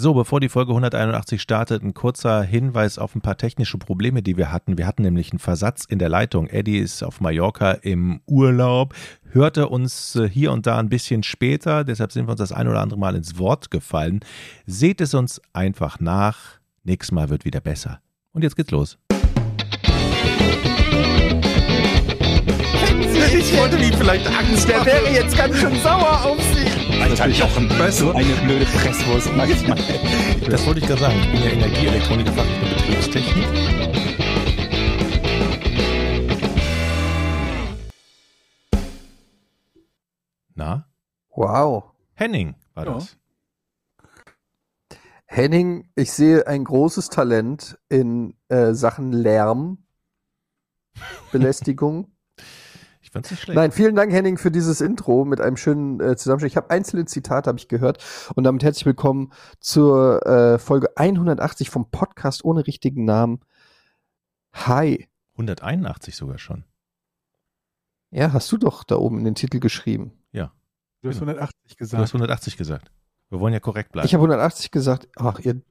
So, bevor die Folge 181 startet, ein kurzer Hinweis auf ein paar technische Probleme, die wir hatten. Wir hatten nämlich einen Versatz in der Leitung. Eddie ist auf Mallorca im Urlaub, hörte uns äh, hier und da ein bisschen später, deshalb sind wir uns das ein oder andere Mal ins Wort gefallen. Seht es uns einfach nach. Nächstes Mal wird wieder besser. Und jetzt geht's los. Ich wollte ihm vielleicht Angst Der wäre jetzt ganz schön sauer auf Sie. Alter Jochen. So eine blöde Presswurst manchmal. Das wollte ich gerade sagen. Ich bin ja Energieelektroniker, Fachrichtung Betriebstechnik. Na? Wow. Henning war Ja. das. Henning, ich sehe ein großes Talent in äh, Sachen Lärm, Belästigung. Ich fand's nicht schlecht. Nein, vielen Dank, Henning, für dieses Intro mit einem schönen äh, Zusammenschnitt. Ich habe einzelne Zitate, habe ich gehört. Und damit herzlich willkommen zur äh, Folge 180 vom Podcast ohne richtigen Namen. Hi. 181 sogar schon. Ja, hast du doch da oben in den Titel geschrieben. Du hast Genau. 180 Du hast gesagt. 180 gesagt. Wir wollen ja korrekt bleiben. Ich habe 180 gesagt. Ach, ihr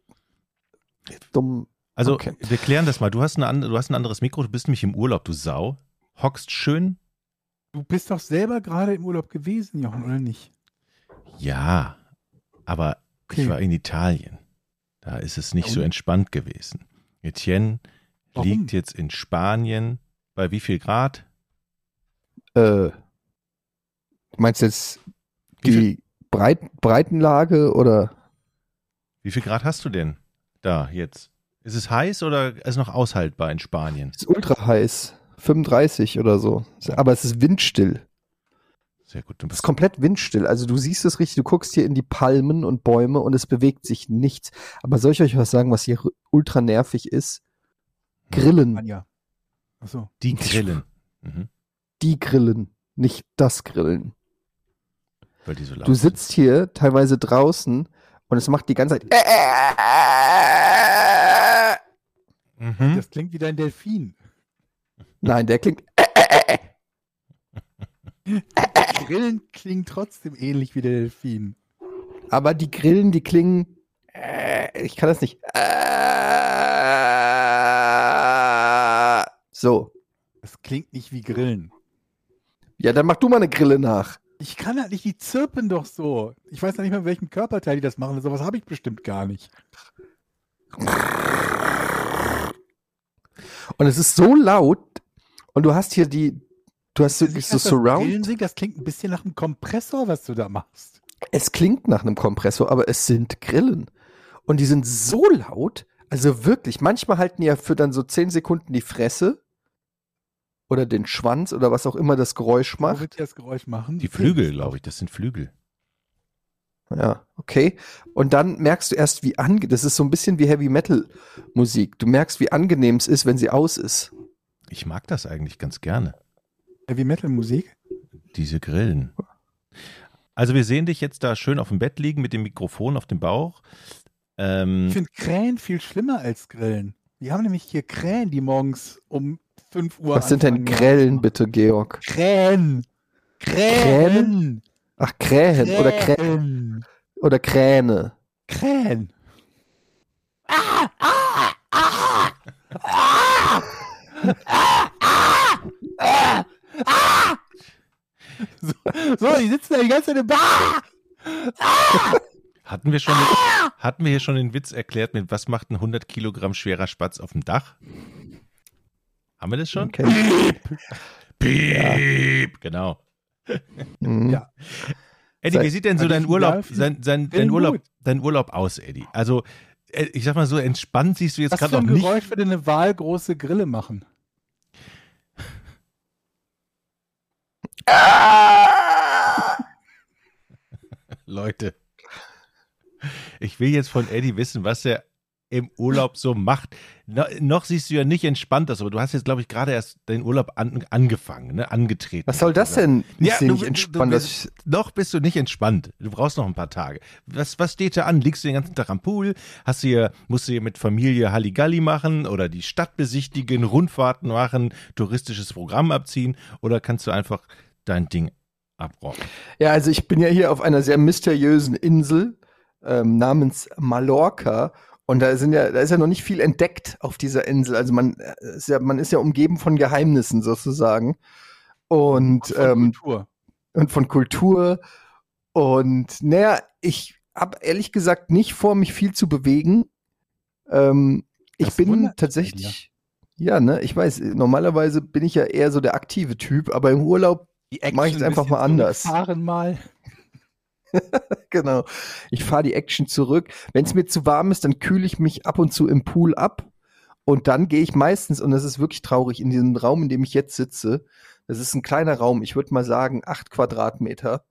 dumm. also, okay. wir klären das mal. Du hast, eine, du hast ein anderes Mikro, du bist nämlich im Urlaub, du Sau. Hockst schön. Du bist doch selber gerade im Urlaub gewesen, Jochen, oder nicht? Ja, aber ich Okay. war in Italien. Da ist es nicht so entspannt gewesen. Etienne Warum? liegt jetzt in Spanien. Bei wie viel Grad? Äh, du meinst jetzt Wie viel, die Breit Breitenlage oder? wie viel Grad hast du denn da jetzt? Ist es heiß oder ist es noch aushaltbar in Spanien? ist ultra heiß. 35 oder so. Aber es ist windstill. Sehr gut. Du Es ist bist komplett windstill. Also du siehst es richtig, du guckst hier in die Palmen und Bäume und es bewegt sich nichts. Aber soll ich euch was sagen, was hier ultra nervig ist? Grillen. Anja. Achso. die Grillen. Mhm. Die Grillen, nicht das Grillen. Weil die so laut Du sind. sitzt hier teilweise draußen und es macht die ganze Zeit. Mhm. Das klingt wie dein Delfin. Nein, der klingt. Grillen klingt trotzdem ähnlich wie der Delfin. Aber die Grillen, die klingen. Ich kann das nicht. So. Das klingt nicht wie Grillen. Ja, dann mach du mal eine Grille nach. Ich kann halt nicht, die zirpen doch so. Ich weiß noch nicht mal, mit welchem Körperteil die das machen. Sowas habe ich bestimmt gar nicht. Und es ist so laut. Und du hast hier die. Du hast wirklich so das Surround. singt, das klingt ein bisschen nach einem Kompressor, was du da machst. Es klingt nach einem Kompressor, aber es sind Grillen. Und die sind so laut. Also wirklich, manchmal halten die ja für dann so 10 Sekunden die Fresse. Oder den Schwanz oder was auch immer das Geräusch Wo macht. wird die das Geräusch machen? Die Flügel, glaube ich, das sind Flügel. Ja, okay. Und dann merkst du erst, wie ange das ist so ein bisschen wie Heavy Metal Musik. Du merkst, wie angenehm es ist, wenn sie aus ist. Ich mag das eigentlich ganz gerne, Heavy Metal Musik? diese Grillen. Also wir sehen dich jetzt da schön auf dem Bett liegen mit dem Mikrofon auf dem Bauch. Ähm, Ich finde Krähen viel schlimmer als Grillen. Wir haben nämlich hier Krähen, die morgens um 5 Uhr. Was sind denn. Grellen, bitte, Georg? Krähen. Krähen. Ach, Krähen oder, Krä Krähen. oder Kräne. Krähen. So, so, die sitzen da die ganze Zeit im Bar. hatten wir schon, hatten wir hier schon den Witz erklärt mit was macht ein 100 Kilogramm schwerer Spatz auf dem Dach? Haben wir das schon? Okay. Piep, genau. Mhm. Ja. Eddie, wie sieht denn so Also dein ich Urlaub, sein, sein, dein Urlaub, dein Urlaub aus, Eddie? Also, äh, ich sag mal so, entspannt siehst du jetzt Was gerade für noch ein nicht. Geräusch würde eine wahlgroße Grille machen? Leute, ich will jetzt von Eddie wissen, was er im Urlaub so macht. No, noch siehst du ja nicht entspannt aus, aber du hast jetzt, glaube ich, gerade erst den Urlaub an, angefangen, ne? angetreten. Was soll das denn? Ich Ja, du- nicht entspannt. du bist- Noch bist du nicht entspannt. Du brauchst noch ein paar Tage. Was, was steht da an? Liegst du den ganzen Tag am Pool? Hast du hier, musst du hier mit Familie Halligalli machen oder die Stadt besichtigen, Rundfahrten machen, touristisches Programm abziehen oder kannst du einfach dein Ding abrocken? ja, also ich bin ja hier auf einer sehr mysteriösen Insel. ähm, namens Mallorca. Und da sind ja, da ist ja noch nicht viel entdeckt auf dieser Insel. Also man äh, ist ja, man ist ja umgeben von Geheimnissen sozusagen. Und, Von ähm, Kultur. und von Kultur. Und naja, ich habe ehrlich gesagt nicht vor, mich viel zu bewegen. Ähm, ich bin tatsächlich, ja, ne, ich weiß, normalerweise bin ich ja eher so der aktive Typ, aber im Urlaub, Die mach ich es einfach mal anders. zurückfahren mal. genau, ich fahre die Action zurück. Wenn es mir zu warm ist, dann kühle ich mich ab und zu im Pool ab. Und dann gehe ich meistens, und das ist wirklich traurig, in diesem Raum, in dem ich jetzt sitze. Das ist ein kleiner Raum, ich würde mal sagen, acht Quadratmeter.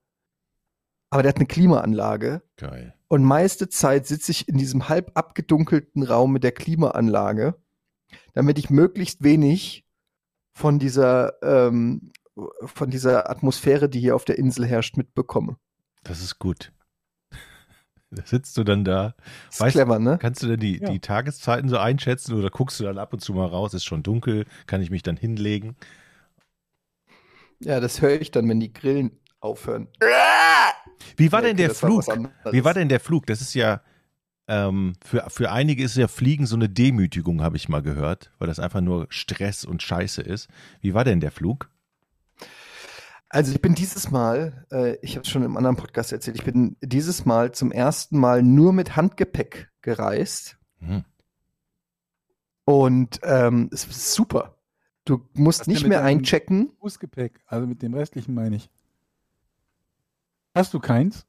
Aber der hat eine Klimaanlage. Geil. Und meiste Zeit sitze ich in diesem halb abgedunkelten Raum mit der Klimaanlage, damit ich möglichst wenig von dieser, ähm, von dieser Atmosphäre, die hier auf der Insel herrscht, mitbekomme. Das ist gut. Da sitzt du dann da. Ist Weißt- clever, ne? Kannst du denn die, Ja. die Tageszeiten so einschätzen oder guckst du dann ab und zu mal raus? Ist schon dunkel, kann ich mich dann hinlegen? Ja, das höre ich dann, wenn die Grillen aufhören. Wie war Ja, denn der das war Flug? Wie war denn der Flug? Das ist ja, ähm, für, für einige ist ja Fliegen so eine Demütigung, habe ich mal gehört, weil das einfach nur Stress und Scheiße ist. Wie war denn der Flug? Also ich bin dieses Mal, äh, ich habe es schon im anderen Podcast erzählt, ich bin dieses Mal zum ersten Mal nur mit Handgepäck gereist. Hm. Und ähm, es ist super. Du musst Was nicht mehr einchecken. Fußgepäck, also mit dem restlichen meine ich. Hast du keins?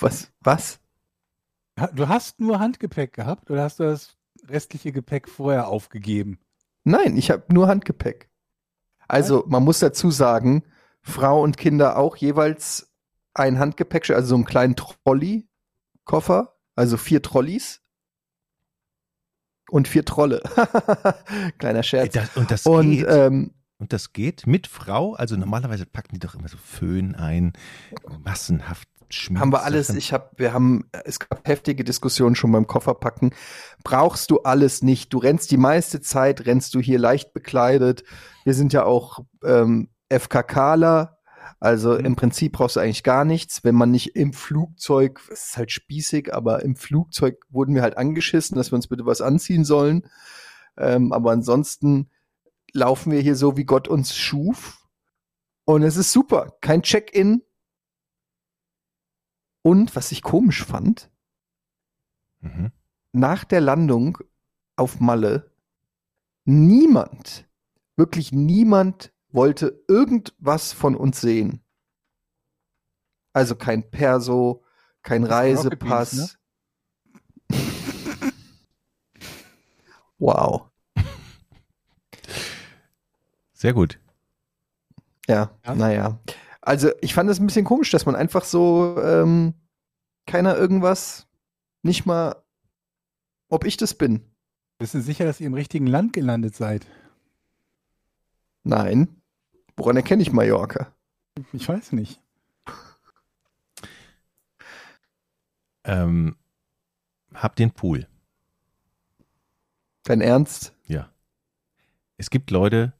Was? Was? Du hast nur Handgepäck gehabt oder hast du das restliche Gepäck vorher aufgegeben? Nein, ich habe nur Handgepäck. Also man muss dazu sagen, Frau und Kinder auch jeweils ein Handgepäck, also so einen kleinen Trolley-Koffer, also vier Trolleys und vier Trolle. Kleiner Scherz. Das, und, das und geht, ähm, und das geht mit Frau? Also normalerweise packen die doch immer so Föhn ein, massenhaft Schmied. haben wir alles. Ich habe, wir haben, es gab heftige Diskussionen schon beim Kofferpacken. Brauchst du alles nicht? Du rennst die meiste Zeit, rennst du hier leicht bekleidet. Wir sind ja auch ähm, FKKler. Also Mhm. im Prinzip brauchst du eigentlich gar nichts. Wenn man nicht im Flugzeug, es ist halt spießig, aber im Flugzeug wurden wir halt angeschissen, dass wir uns bitte was anziehen sollen. Ähm, aber ansonsten laufen wir hier so, wie Gott uns schuf. Und es ist super. Kein Check-in, und was ich komisch fand, Mhm. nach der Landung auf Malle, niemand, wirklich niemand wollte irgendwas von uns sehen. Also kein Perso, kein Reisepass. Beans, Wow. Sehr gut. Ja, Ja. naja. Also ich fand es ein bisschen komisch, dass man einfach so ähm, keiner irgendwas, nicht mal, ob ich das bin. Bist du sicher, dass ihr im richtigen Land gelandet seid? Nein. Woran erkenne ich Mallorca? Ich weiß nicht. Ähm, hab den Pool. Dein Ernst? Ja. Es gibt Leute,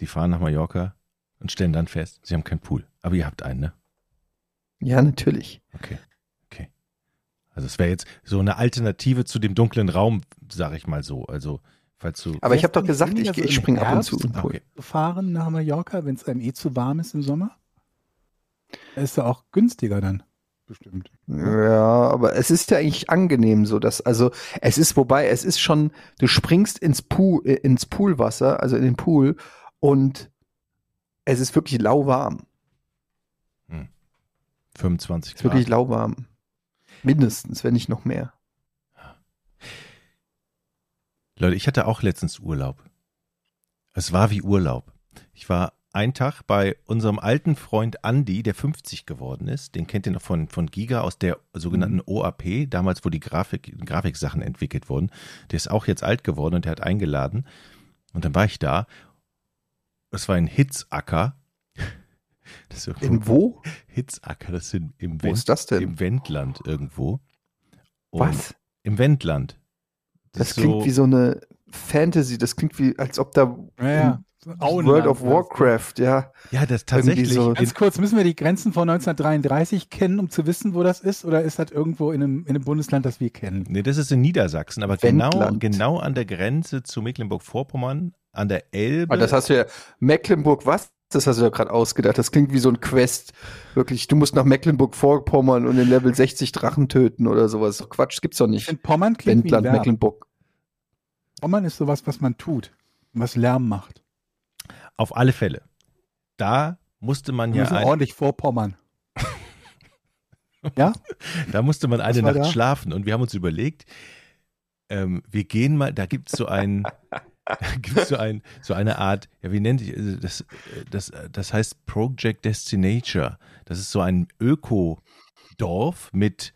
die fahren nach Mallorca und stellen dann fest, sie haben keinen Pool. Aber ihr habt einen, ne? Ja, natürlich. Okay. Okay. Also es wäre jetzt so eine Alternative zu dem dunklen Raum, sag ich mal so. Also, falls du. Aber ich habe doch gesagt, ich, ich im springe ab und zu im Pool. okay. Fahren nach Mallorca, wenn es einem eh zu warm ist im Sommer? Ist ja auch günstiger dann. Bestimmt. Ja, aber es ist ja eigentlich angenehm so, dass, also es ist, wobei, es ist schon, du springst ins Pool, äh, ins Poolwasser, also in den Pool und es ist wirklich lauwarm. 25 Es ist wirklich Grad. lauwarm. Mindestens, wenn nicht noch mehr. Leute, ich hatte auch letztens Urlaub. Es war wie Urlaub. Ich war einen Tag bei unserem alten Freund Andy, der 50 geworden ist. Den kennt ihr noch von, von Giga aus der sogenannten OAP, damals, wo die Grafik, Grafiksachen entwickelt wurden. Der ist auch jetzt alt geworden und der hat eingeladen. Und dann war ich da. Es war ein Hitzacker. Das In wo? Hitzacker, das sind im, Wo Wend, ist das denn? im Wendland irgendwo. Und Was? Im Wendland. Das ist klingt so- wie so eine Fantasy, das klingt wie, als ob da Ja, ja. Auenland World of. Warcraft, ja. Ja, das tatsächlich. so- Ganz kurz, müssen wir die Grenzen von 1933 kennen, um zu wissen, wo das ist? Oder ist das irgendwo in einem, in einem Bundesland, das wir kennen? nee, das ist in Niedersachsen, aber genau, Wendland. genau an der Grenze zu Mecklenburg-Vorpommern, an der Elbe. Aber das hast du ja, Mecklenburg, was? Das hast du ja gerade ausgedacht. Das klingt wie so ein Quest. Wirklich, du musst nach Mecklenburg-Vorpommern und den Level 60 Drachen töten oder sowas. Quatsch, das gibt's doch Ich nicht. finde, Pommern klingt wie ein Wendland. Mecklenburg. Pommern ist sowas, was man tut, was Lärm macht. Auf alle Fälle. Da musste man Wir ja müssen ein, ordentlich vorpommern. ja? Da musste man eine Nacht da? schlafen und wir haben uns überlegt, ähm, wir gehen mal, da gibt es so ein, da gibt's so ein, so eine Art, ja, wie nennt ich äh, das, das, das heißt Project Destinature. Das ist so ein Öko-Dorf mit,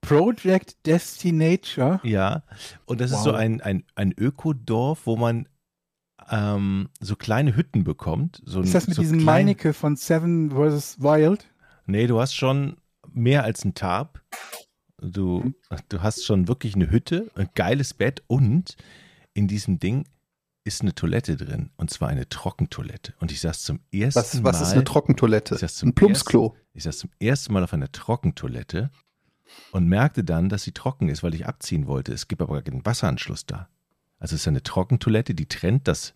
Project Destinature. ja, und das ist Wow. so ein, ein, ein Ökodorf, wo man ähm, so kleine Hütten bekommt. So, Ist das mit so diesem klein- Meinecke von Seven vs. Wild? Nee, du hast schon mehr als ein Tarp. Du, Mhm. du hast schon wirklich eine Hütte, ein geiles Bett und in diesem Ding ist eine Toilette drin. Und zwar eine Trockentoilette. Und ich saß zum ersten Was, Mal. was ist eine Trockentoilette? Ist das zum Ein Plumpsklo. Ich saß zum ersten Mal auf einer Trockentoilette und merkte dann, dass sie trocken ist, weil ich abziehen wollte. Es gibt aber gar keinen Wasseranschluss da. Also es ist eine Trockentoilette, die trennt das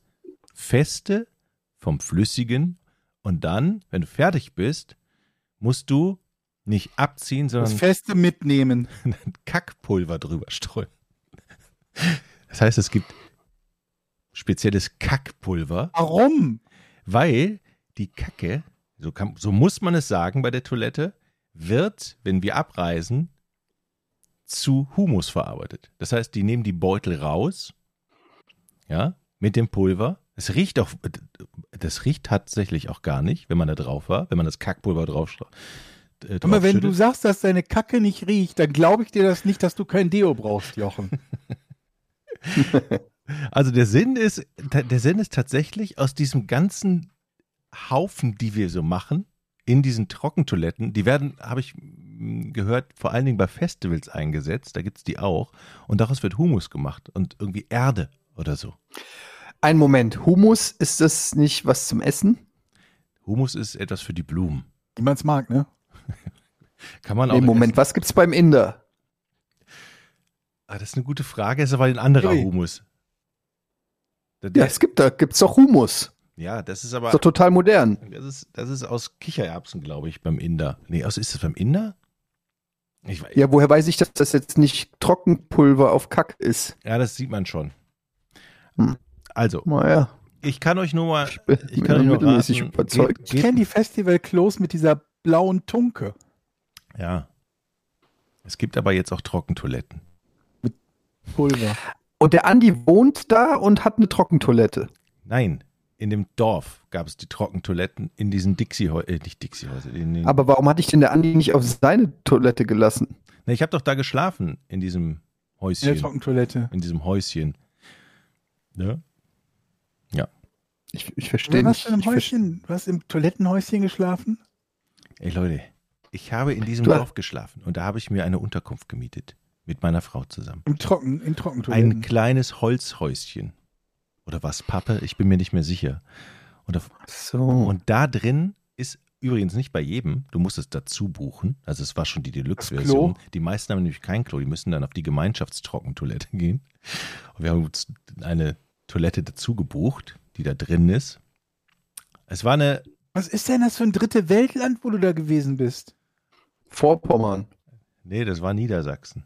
Feste vom Flüssigen. Und dann, wenn du fertig bist, musst du nicht abziehen, Das sondern Feste mitnehmen. Kackpulver drüber streuen. Das heißt, es gibt spezielles Kackpulver, Warum? weil die Kacke, so, kann, so muss man es sagen bei der Toilette, wird, wenn wir abreisen, zu Humus verarbeitet. Das heißt, die nehmen die Beutel raus, ja, mit dem Pulver. Es riecht auch, das riecht tatsächlich auch gar nicht, wenn man da drauf war, wenn man das Kackpulver drauf, äh, Aber wenn du sagst, dass deine Kacke nicht riecht, dann glaube ich dir das nicht, dass du kein Deo brauchst, Jochen. Also der Sinn ist, der Sinn ist tatsächlich aus diesem ganzen Haufen, die wir so machen, in diesen Trockentoiletten, die werden, habe ich mm, gehört, vor allen Dingen bei Festivals eingesetzt, da gibt es die auch, und daraus wird Humus gemacht und irgendwie Erde oder so. Ein Moment, Humus, ist das nicht was zum Essen? Humus ist etwas für die Blumen. Wie man es mag, ne? Kann man auch. Nee, Moment, essen. was gibt's beim Inder? Ah, das ist eine gute Frage, ist aber ein anderer Chili. Humus. Der- Ja, es gibt da, gibt's doch Humus. ja, das ist Ist aber. doch total modern. Das ist, das ist aus Kichererbsen, glaube ich, beim Inder. Nee, aus, ist das beim Inder? Ich, weiß- Ja, woher weiß ich, dass das jetzt nicht Trockenpulver auf Kack ist? Ja, das sieht man schon. Hm. Also, Naja, ich kann euch nur mal. ich kann euch nur mittelmäßig raten, überzeugt. geht- Ich kenne die Festival-Klos mit dieser blauen Tunke. Ja. Es gibt aber jetzt auch Trockentoiletten. Pulver. Und der Andi wohnt da und hat eine Trockentoilette. Nein, in dem Dorf gab es die Trockentoiletten in diesen Dixie-Häusern, äh, nicht Dixie-Häusern. Aber warum hatte ich denn der Andi nicht auf seine Toilette gelassen? Ne, ich habe doch da geschlafen in diesem In der Häuschen. Trockentoilette. In diesem Häuschen. Ne? Ich, ich verstehe Du hast nicht. in einem Ich verste- Häuschen, du hast im Toilettenhäuschen geschlafen? Ey Leute, ich habe in diesem Du- Dorf geschlafen und da habe ich mir eine Unterkunft gemietet. Mit meiner Frau zusammen. Im Trocken, in Ein Trockentoiletten. kleines Holzhäuschen. Oder was, Pappe? Ich bin mir nicht mehr sicher. Und, auf, So. und da drin ist übrigens nicht bei jedem, du musst es dazu buchen. Also es war schon die Deluxe-Version. Die meisten haben nämlich kein Klo, die müssen dann auf die Gemeinschaftstrockentoilette gehen. Und wir haben uns eine Toilette dazu gebucht, die da drin ist. Es war eine, Was ist denn das für ein dritte Weltland, wo du da gewesen bist? Vorpommern. nee, das war Niedersachsen.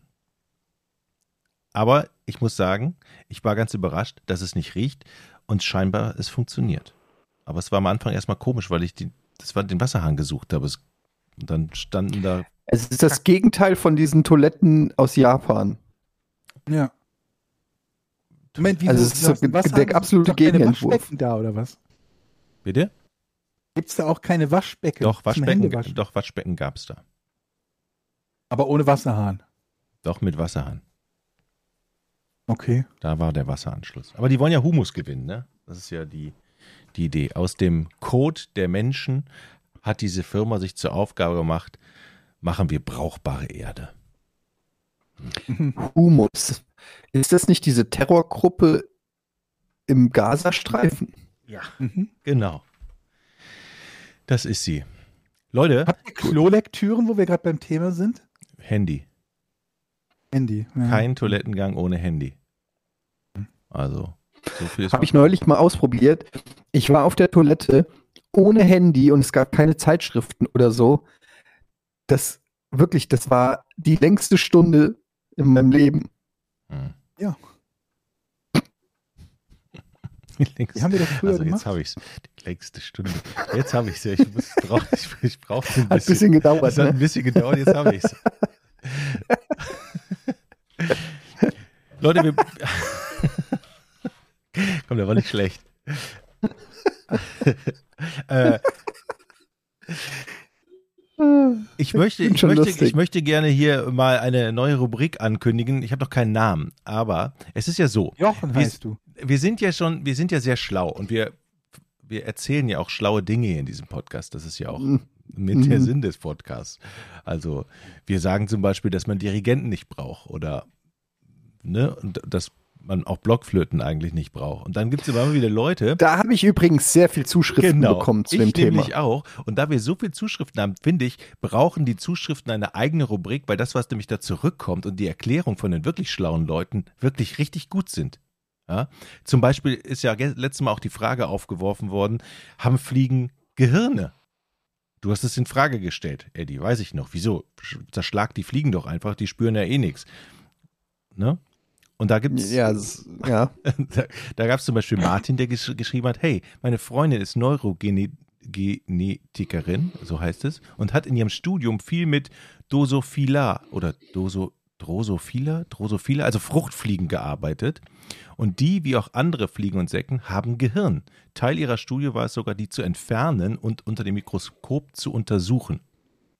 Aber ich muss sagen, ich war ganz überrascht, dass es nicht riecht und scheinbar es funktioniert. Aber es war am Anfang erstmal komisch, weil ich die, das war den Wasserhahn gesucht habe. Es, und dann standen da, Es ist das Gegenteil von diesen Toiletten aus Japan. Ja. Moment, wieso Also es ist so einen der absolute Gegenentwurf. Waschbecken da, oder was? bitte? Gibt es da auch keine Waschbecken? Doch, Waschbecken, doch, Waschbecken gab es da. Aber ohne Wasserhahn. Doch mit Wasserhahn. Okay. Da war der Wasseranschluss. Aber die wollen ja Humus gewinnen, ne? Das ist ja die, die Idee. Aus dem Code der Menschen hat diese Firma sich zur Aufgabe gemacht, machen wir brauchbare Erde. Humus. Ist das nicht diese Terrorgruppe im Gazastreifen? Ja, Mhm. genau. Das ist sie. Leute, Habt ihr Klolektüren, wo wir gerade beim Thema sind? Handy. Handy. Ja. Kein Toilettengang ohne Handy. Also, so viel ist Habe ich neulich mal ausprobiert. Ich war auf der Toilette ohne Handy und es gab keine Zeitschriften oder so. Das wirklich, das war die längste Stunde in meinem Leben. Hm. Ja. Die haben wir doch früher also gemacht. jetzt habe ich es. Die längste Stunde. Jetzt habe ich es. Ich, muss- ich, ich brauche ein Hat ein bisschen gedauert. Es hat ein Ne? bisschen gedauert, jetzt habe ich es. Leute, wir. Komm, der war nicht schlecht. äh, ich, möchte, ich, möchte, lustig. ich möchte gerne hier mal eine neue Rubrik ankündigen. Ich habe noch keinen Namen, aber es ist ja so Jochen Wie- heißt du. wir sind ja schon, wir sind ja sehr schlau und wir, wir erzählen ja auch schlaue Dinge hier in diesem Podcast. Das ist ja auch mit der Mhm. Sinn des Podcasts. Also wir sagen zum Beispiel, dass man Dirigenten nicht braucht oder ne, und dass man auch Blockflöten eigentlich nicht braucht. Und dann gibt es immer wieder Leute, Da habe ich übrigens sehr viel Zuschriften bekommen zu Genau. ich dem Thema. nämlich auch. Und da wir so viel Zuschriften haben, finde ich, brauchen die Zuschriften eine eigene Rubrik, weil das, was nämlich da zurückkommt und die Erklärung von den wirklich schlauen Leuten wirklich richtig gut sind. Ja? Zum Beispiel ist ja letztes Mal auch die Frage aufgeworfen worden, haben Fliegen Gehirne? Du hast es in Frage gestellt, Eddie, weiß ich noch. Wieso? Sch- Zerschlag die Fliegen doch einfach, die spüren ja eh nichts. Ne? Und da gibt es Ja, das, ja. da, da gab es zum Beispiel Martin, der gesch geschrieben hat, hey, meine Freundin ist Neurogenetikerin, so heißt es, und hat in ihrem Studium viel mit Drosophila oder Doso, Drosophila, Drosophila, also Fruchtfliegen gearbeitet. Und die, wie auch andere Fliegen und Säcken, haben Gehirn. Teil ihrer Studie war es sogar, die zu entfernen und unter dem Mikroskop zu untersuchen.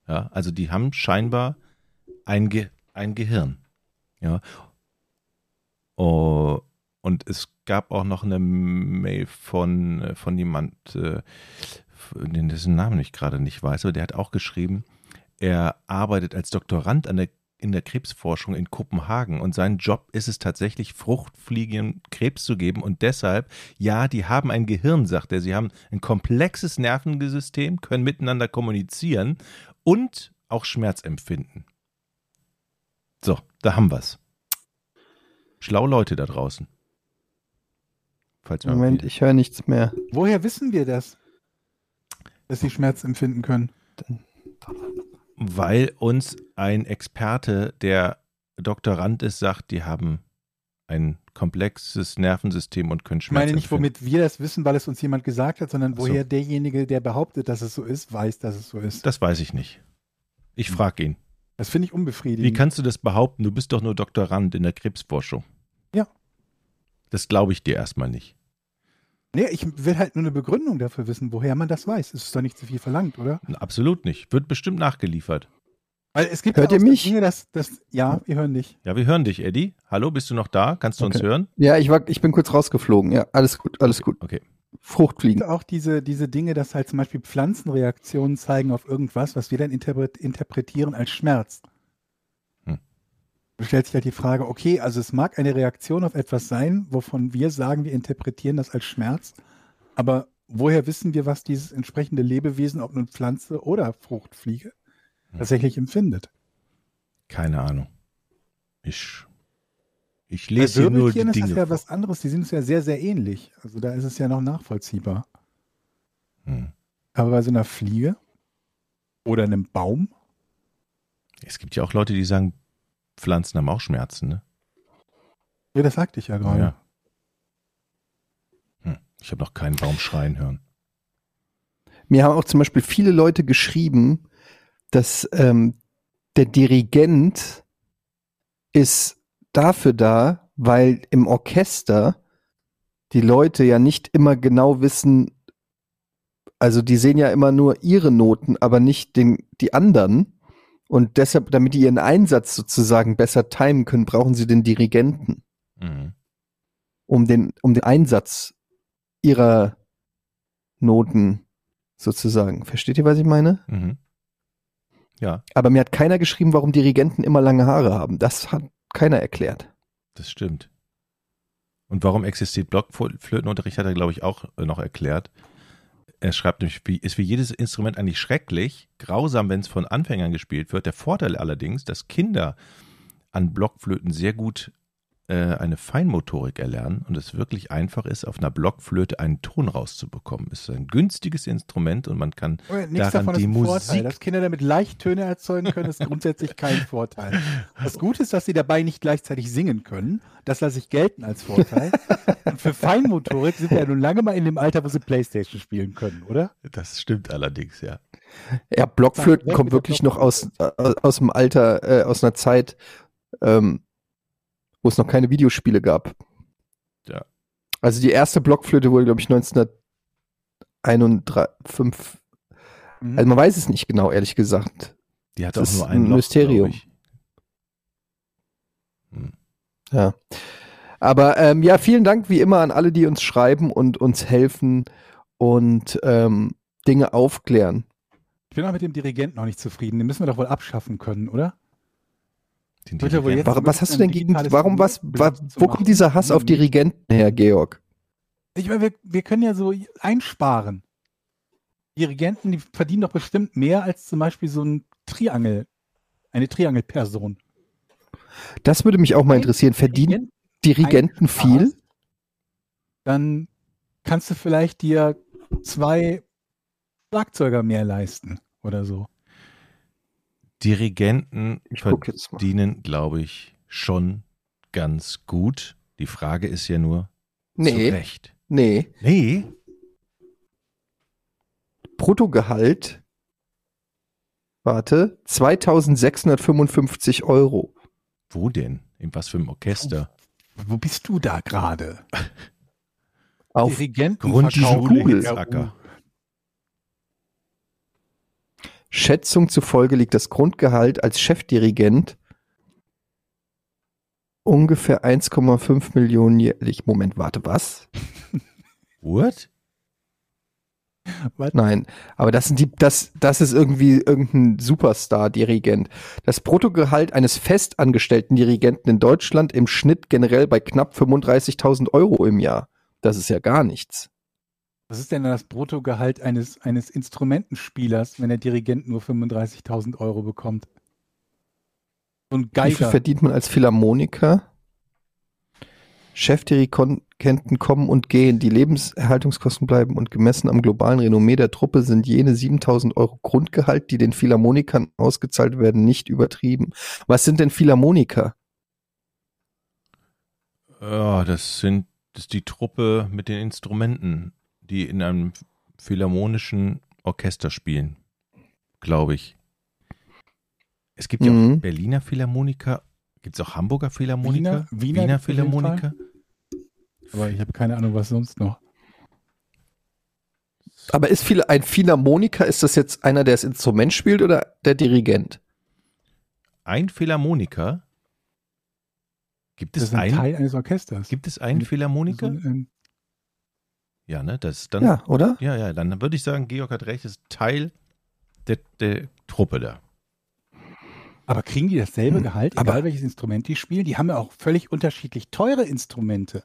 Ja, also die haben scheinbar ein, Ge ein Gehirn. Ja. Oh, und es gab auch noch eine Mail von, von jemand, äh, dessen Namen ich gerade nicht weiß, aber der hat auch geschrieben, er arbeitet als Doktorand an der, in der Krebsforschung in Kopenhagen und sein Job ist es tatsächlich, Fruchtfliegen Krebs zu geben und deshalb, ja, die haben ein Gehirn, sagt er, sie haben ein komplexes Nervensystem, können miteinander kommunizieren und auch Schmerz empfinden. So, da haben wir's. Schlau Leute da draußen. Falls wir Moment, ich höre nichts mehr. Woher wissen wir das? Dass sie Schmerz empfinden können. Weil uns ein Experte, der Doktorand ist, sagt, die haben ein komplexes Nervensystem und können Ich Schmerz meine nicht, womit wir das wissen, weil es uns jemand gesagt hat, sondern Ach so. woher derjenige, der behauptet, dass es so ist, weiß, dass es so ist. Das weiß ich nicht. Ich frage ihn. Das finde ich Wie unbefriedigend. kannst du das behaupten? Du bist doch nur Doktorand in der Krebsforschung. Ja. Das glaube ich dir erstmal nicht. Nee, ich will halt nur eine Begründung dafür wissen, woher man das weiß. Es ist doch nicht zu viel verlangt, oder? Absolut nicht. Wird bestimmt nachgeliefert. Weil es gibt Hört ja ihr mich? Dinge, dass, dass, ja, wir hören dich. Ja, wir hören dich, Eddie. Hallo, bist du noch da? Kannst du uns Okay. hören? Ja, ich, war, ich bin kurz rausgeflogen. Ja, alles gut, alles gut. Okay. Fruchtfliegen. auch diese, diese Dinge, dass halt zum Beispiel Pflanzenreaktionen zeigen auf irgendwas, was wir dann interpret interpretieren als Schmerz. Stellt sich halt die Frage, okay, also es mag eine Reaktion auf etwas sein, wovon wir sagen, wir interpretieren das als Schmerz, aber woher wissen wir, was dieses entsprechende Lebewesen, ob nun Pflanze oder Fruchtfliege, Hm. tatsächlich empfindet? Keine Ahnung. Ich, ich Bei lese hier nur die ist Dinge. das ja was anderes, die sind uns ja sehr, sehr ähnlich. Also da ist es ja noch nachvollziehbar. Hm. Aber bei so einer Fliege oder einem Baum, Es gibt ja auch Leute, die sagen, Pflanzen haben auch Schmerzen, ne? ja, das sagte ich ja gerade. Ja. Hm. Ich habe noch keinen Baum schreien hören. Mir haben auch zum Beispiel viele Leute geschrieben, dass ähm, der Dirigent ist dafür da, weil im Orchester die Leute ja nicht immer genau wissen, also die sehen ja immer nur ihre Noten, aber nicht den, die anderen. Und deshalb, damit die ihren Einsatz sozusagen besser timen können, brauchen sie den Dirigenten, Mhm. um den, um den Einsatz ihrer Noten sozusagen. Versteht ihr, was ich meine? Mhm. Ja, Aber mir hat keiner geschrieben, warum Dirigenten immer lange Haare haben. Das hat keiner erklärt. das stimmt. Und warum existiert Blockflötenunterricht, hat er, glaube ich, auch noch erklärt. Er schreibt nämlich, wie, ist wie jedes Instrument eigentlich schrecklich, grausam, wenn es von Anfängern gespielt wird. Der Vorteil allerdings, dass Kinder an Blockflöten sehr gut eine Feinmotorik erlernen und es wirklich einfach ist, auf einer Blockflöte einen Ton rauszubekommen. Es ist ein günstiges Instrument und man kann Aber nichts daran davon ist die ein Vorteil. Musik. Dass Kinder damit leicht Töne erzeugen können, ist grundsätzlich kein Vorteil. Das Gute ist, dass sie dabei nicht gleichzeitig singen können. Das lasse ich gelten als Vorteil. Und für Feinmotorik sind wir ja nun lange mal in dem Alter, wo sie Playstation spielen können, oder? Das stimmt allerdings, ja. Ja, Blockflöten kommen wirklich noch aus, äh, aus dem Alter, äh, aus einer Zeit, ähm, wo es noch keine Videospiele gab. Ja. Also die erste Blockflöte wurde, glaube ich, 1901, Mhm. also man weiß es nicht genau, ehrlich gesagt. Die hat Das auch nur ein Loch, Mysterium. Hm. Ja. Aber ähm, ja, vielen Dank wie immer an alle, die uns schreiben und uns helfen und ähm, Dinge aufklären. Ich bin auch mit dem Dirigenten noch nicht zufrieden. Den müssen wir doch wohl abschaffen können, oder? Den Dirigenten. jetzt- Warum, was hast du denn gegen, warum, was, wa, wo kommt dieser Hass auf. Dirigenten her, Georg? Ich meine, wir, wir können ja so einsparen. Dirigenten, die verdienen doch bestimmt mehr als zum Beispiel so ein Triangel, eine Triangelperson. Das würde mich auch mal interessieren. Verdienen Dirigenten viel? Dann kannst du vielleicht dir zwei Schlagzeuger mehr leisten oder so. Dirigenten Ich verdienen, glaube ich, schon ganz gut. Die Frage ist ja nur, zu Nee, Recht. nee. Nee, Bruttogehalt, warte, 2655 Euro. wo denn? In was für einem Orchester? Wo bist du da gerade? Auf Dirigenten Grundschule verkaufen. Schätzung zufolge liegt das Grundgehalt als Chefdirigent ungefähr 1,5 Millionen jährlich. Moment, warte, was? What? Nein, aber das sind die, das, das ist irgendwie irgendein Superstar-Dirigent. Das Bruttogehalt eines festangestellten Dirigenten in Deutschland im Schnitt generell bei knapp 35.000 Euro im Jahr. Das ist ja gar nichts. Was ist denn das Bruttogehalt eines, eines Instrumentenspielers, wenn der Dirigent nur 35.000 Euro bekommt? So ein Wie viel Geiger. verdient man als Philharmoniker? Chefdirigenten kommen und gehen. Die Lebenserhaltungskosten bleiben und gemessen am globalen Renommee der Truppe sind jene 7000 Euro Grundgehalt, die den Philharmonikern ausgezahlt werden, nicht übertrieben. Was sind denn Philharmoniker? Ja, das sind das ist die Truppe mit den Instrumenten, die in einem philharmonischen Orchester spielen, glaube ich. Es gibt ja Mhm. auch Berliner Philharmoniker. Gibt es auch Hamburger Philharmoniker? Wiener- Wiener jeden Philharmoniker? Aber ich habe keine Ahnung, was sonst noch. Aber ist viel, ein Philharmoniker, ist das jetzt einer, der das Instrument spielt oder der Dirigent? Ein Philharmoniker? Gibt Das es ist ein einen? Teil eines Orchesters. Gibt es einen Philharmoniker? So ein- Ja, ne? Das ist dann. Ja, oder? Ja, ja, dann würde ich sagen, Georg hat recht, ist Teil der, der Truppe da. Aber kriegen die dasselbe Hm, Gehalt, egal aber- welches Instrument die spielen? Die haben ja auch völlig unterschiedlich teure Instrumente.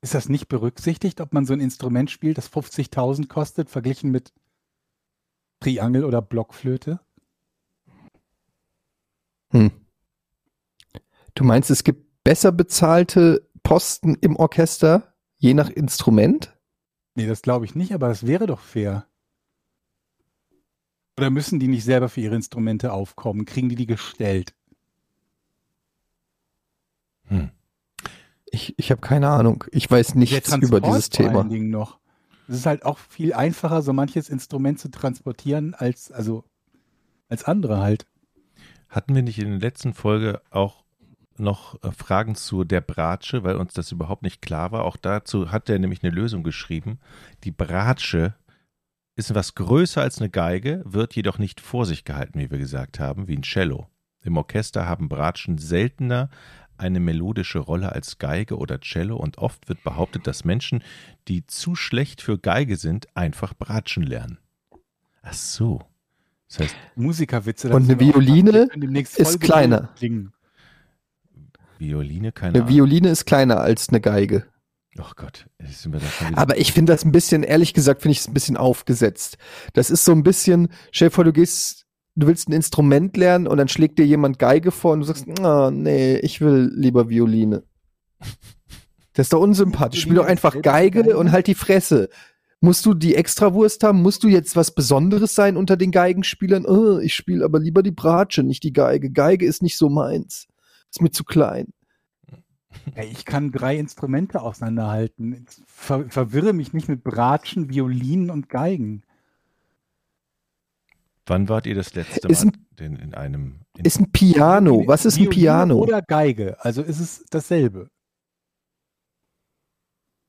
Ist das nicht berücksichtigt, ob man so ein Instrument spielt, das 50.000 kostet, verglichen mit Triangel oder Blockflöte? Hm. Du meinst, es gibt besser bezahlte Posten im Orchester, je nach Instrument? Nee, das glaube ich nicht, aber das wäre doch fair. Oder müssen die nicht selber für ihre Instrumente aufkommen? Kriegen die die gestellt? Hm. Ich, ich habe keine Ahnung. Ich weiß nichts über dieses vor Thema. allen Dingen noch. Es ist halt auch viel einfacher, so manches Instrument zu transportieren, als, also, als andere halt. Hatten wir nicht in der letzten Folge auch noch äh, Fragen zu der Bratsche, weil uns das überhaupt nicht klar war? Auch dazu hat er nämlich eine Lösung geschrieben. Die Bratsche ist etwas größer als eine Geige, wird jedoch nicht vor sich gehalten, wie wir gesagt haben, wie ein Cello. Im Orchester haben Bratschen seltener eine melodische Rolle als Geige oder Cello und oft wird behauptet, dass Menschen, die zu schlecht für Geige sind, einfach Bratschen lernen. Ach so. Das heißt, Musikerwitze. Und eine Violine ist kleiner. klingen. Violine, keine Eine Ahnung. Violine ist kleiner als eine Geige. Oh Gott, sind wir da schon wieder. Aber ich finde das ein bisschen, ehrlich gesagt, finde ich es ein bisschen aufgesetzt. Das ist so ein bisschen, stell dir vor, du gehst, du willst ein Instrument lernen und dann schlägt dir jemand Geige vor und du sagst, ah, nee, ich will lieber Violine. Das ist doch unsympathisch. Spiel doch einfach Geige und halt die Fresse. Musst du die Extrawurst haben? Musst du jetzt was Besonderes sein unter den Geigenspielern? Oh, ich spiele aber lieber die Bratsche, nicht die Geige. Geige ist nicht so meins. Ist mir zu klein. Ey, ich kann drei Instrumente auseinanderhalten. Ver verwirre mich nicht mit Bratschen, Violinen und Geigen. Wann wart ihr das letzte Ist Mal denn in einem in Ist ein Piano. Was ist ein Violine Piano? Oder Geige. Also ist es dasselbe.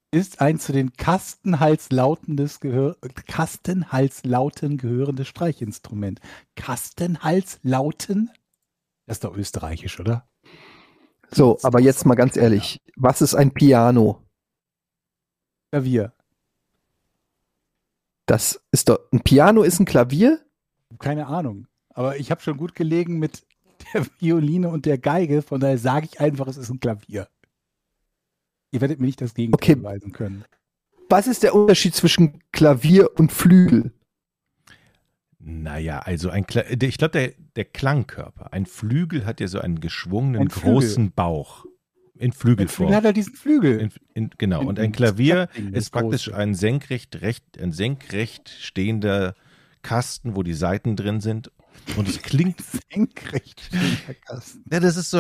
Ist ein zu den Kastenhalslautendes gehör Kastenhalslauten gehörendes Streichinstrument. Kastenhalslauten? Das ist doch österreichisch, oder? So, aber jetzt mal ganz ehrlich. Was ist ein Piano? Klavier. Das ist doch, ein Piano ist ein Klavier? Keine Ahnung. Aber ich habe schon gut gelegen mit der Violine und der Geige, von daher sage ich einfach, es ist ein Klavier. Ihr werdet mir nicht das Gegenteil Okay. beweisen können. Was ist der Unterschied zwischen Klavier und Flügel? Naja, also ein ich glaube, der, der Klangkörper. Ein Flügel hat ja so einen geschwungenen, Ein großen Bauch. In Flügelform. Flügel hat halt diesen Flügel. In, in, genau. Und In- ein Klavier ist praktisch große. ein senkrecht, recht, ein senkrecht stehender Kasten, wo die Saiten drin sind. Und es klingt, Senkrecht stehender Kasten. ja, das ist so,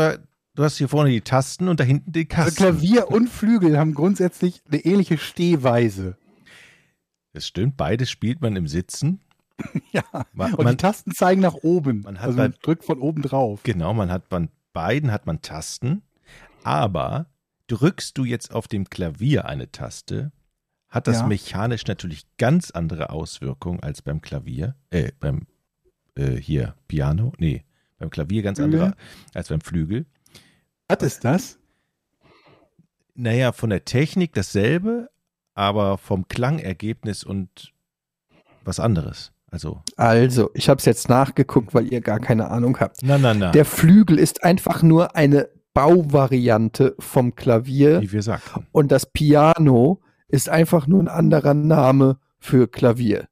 du hast hier vorne die Tasten und da hinten die Also Kasten. Klavier und Flügel haben grundsätzlich eine ähnliche Stehweise. Das stimmt, beides spielt man im Sitzen. Ja. Man, Und die Tasten zeigen nach oben. man hat also bei- man drückt von oben drauf. genau, man hat bei beiden hat man Tasten, aber drückst du jetzt auf dem Klavier eine Taste, hat das Ja. mechanisch natürlich ganz andere Auswirkungen als beim Klavier, äh, beim äh, hier Piano, nee, beim Klavier ganz Flügel? andere als beim Flügel. Was ist das? Naja, von der Technik dasselbe, aber vom Klangergebnis und was anderes. Also, Also, ich habe es jetzt nachgeguckt, weil ihr gar keine Ahnung habt. na, na, na, Der Flügel ist einfach nur eine Bauvariante vom Klavier wie wir sagten. und das Piano ist einfach nur ein anderer Name für Klavier.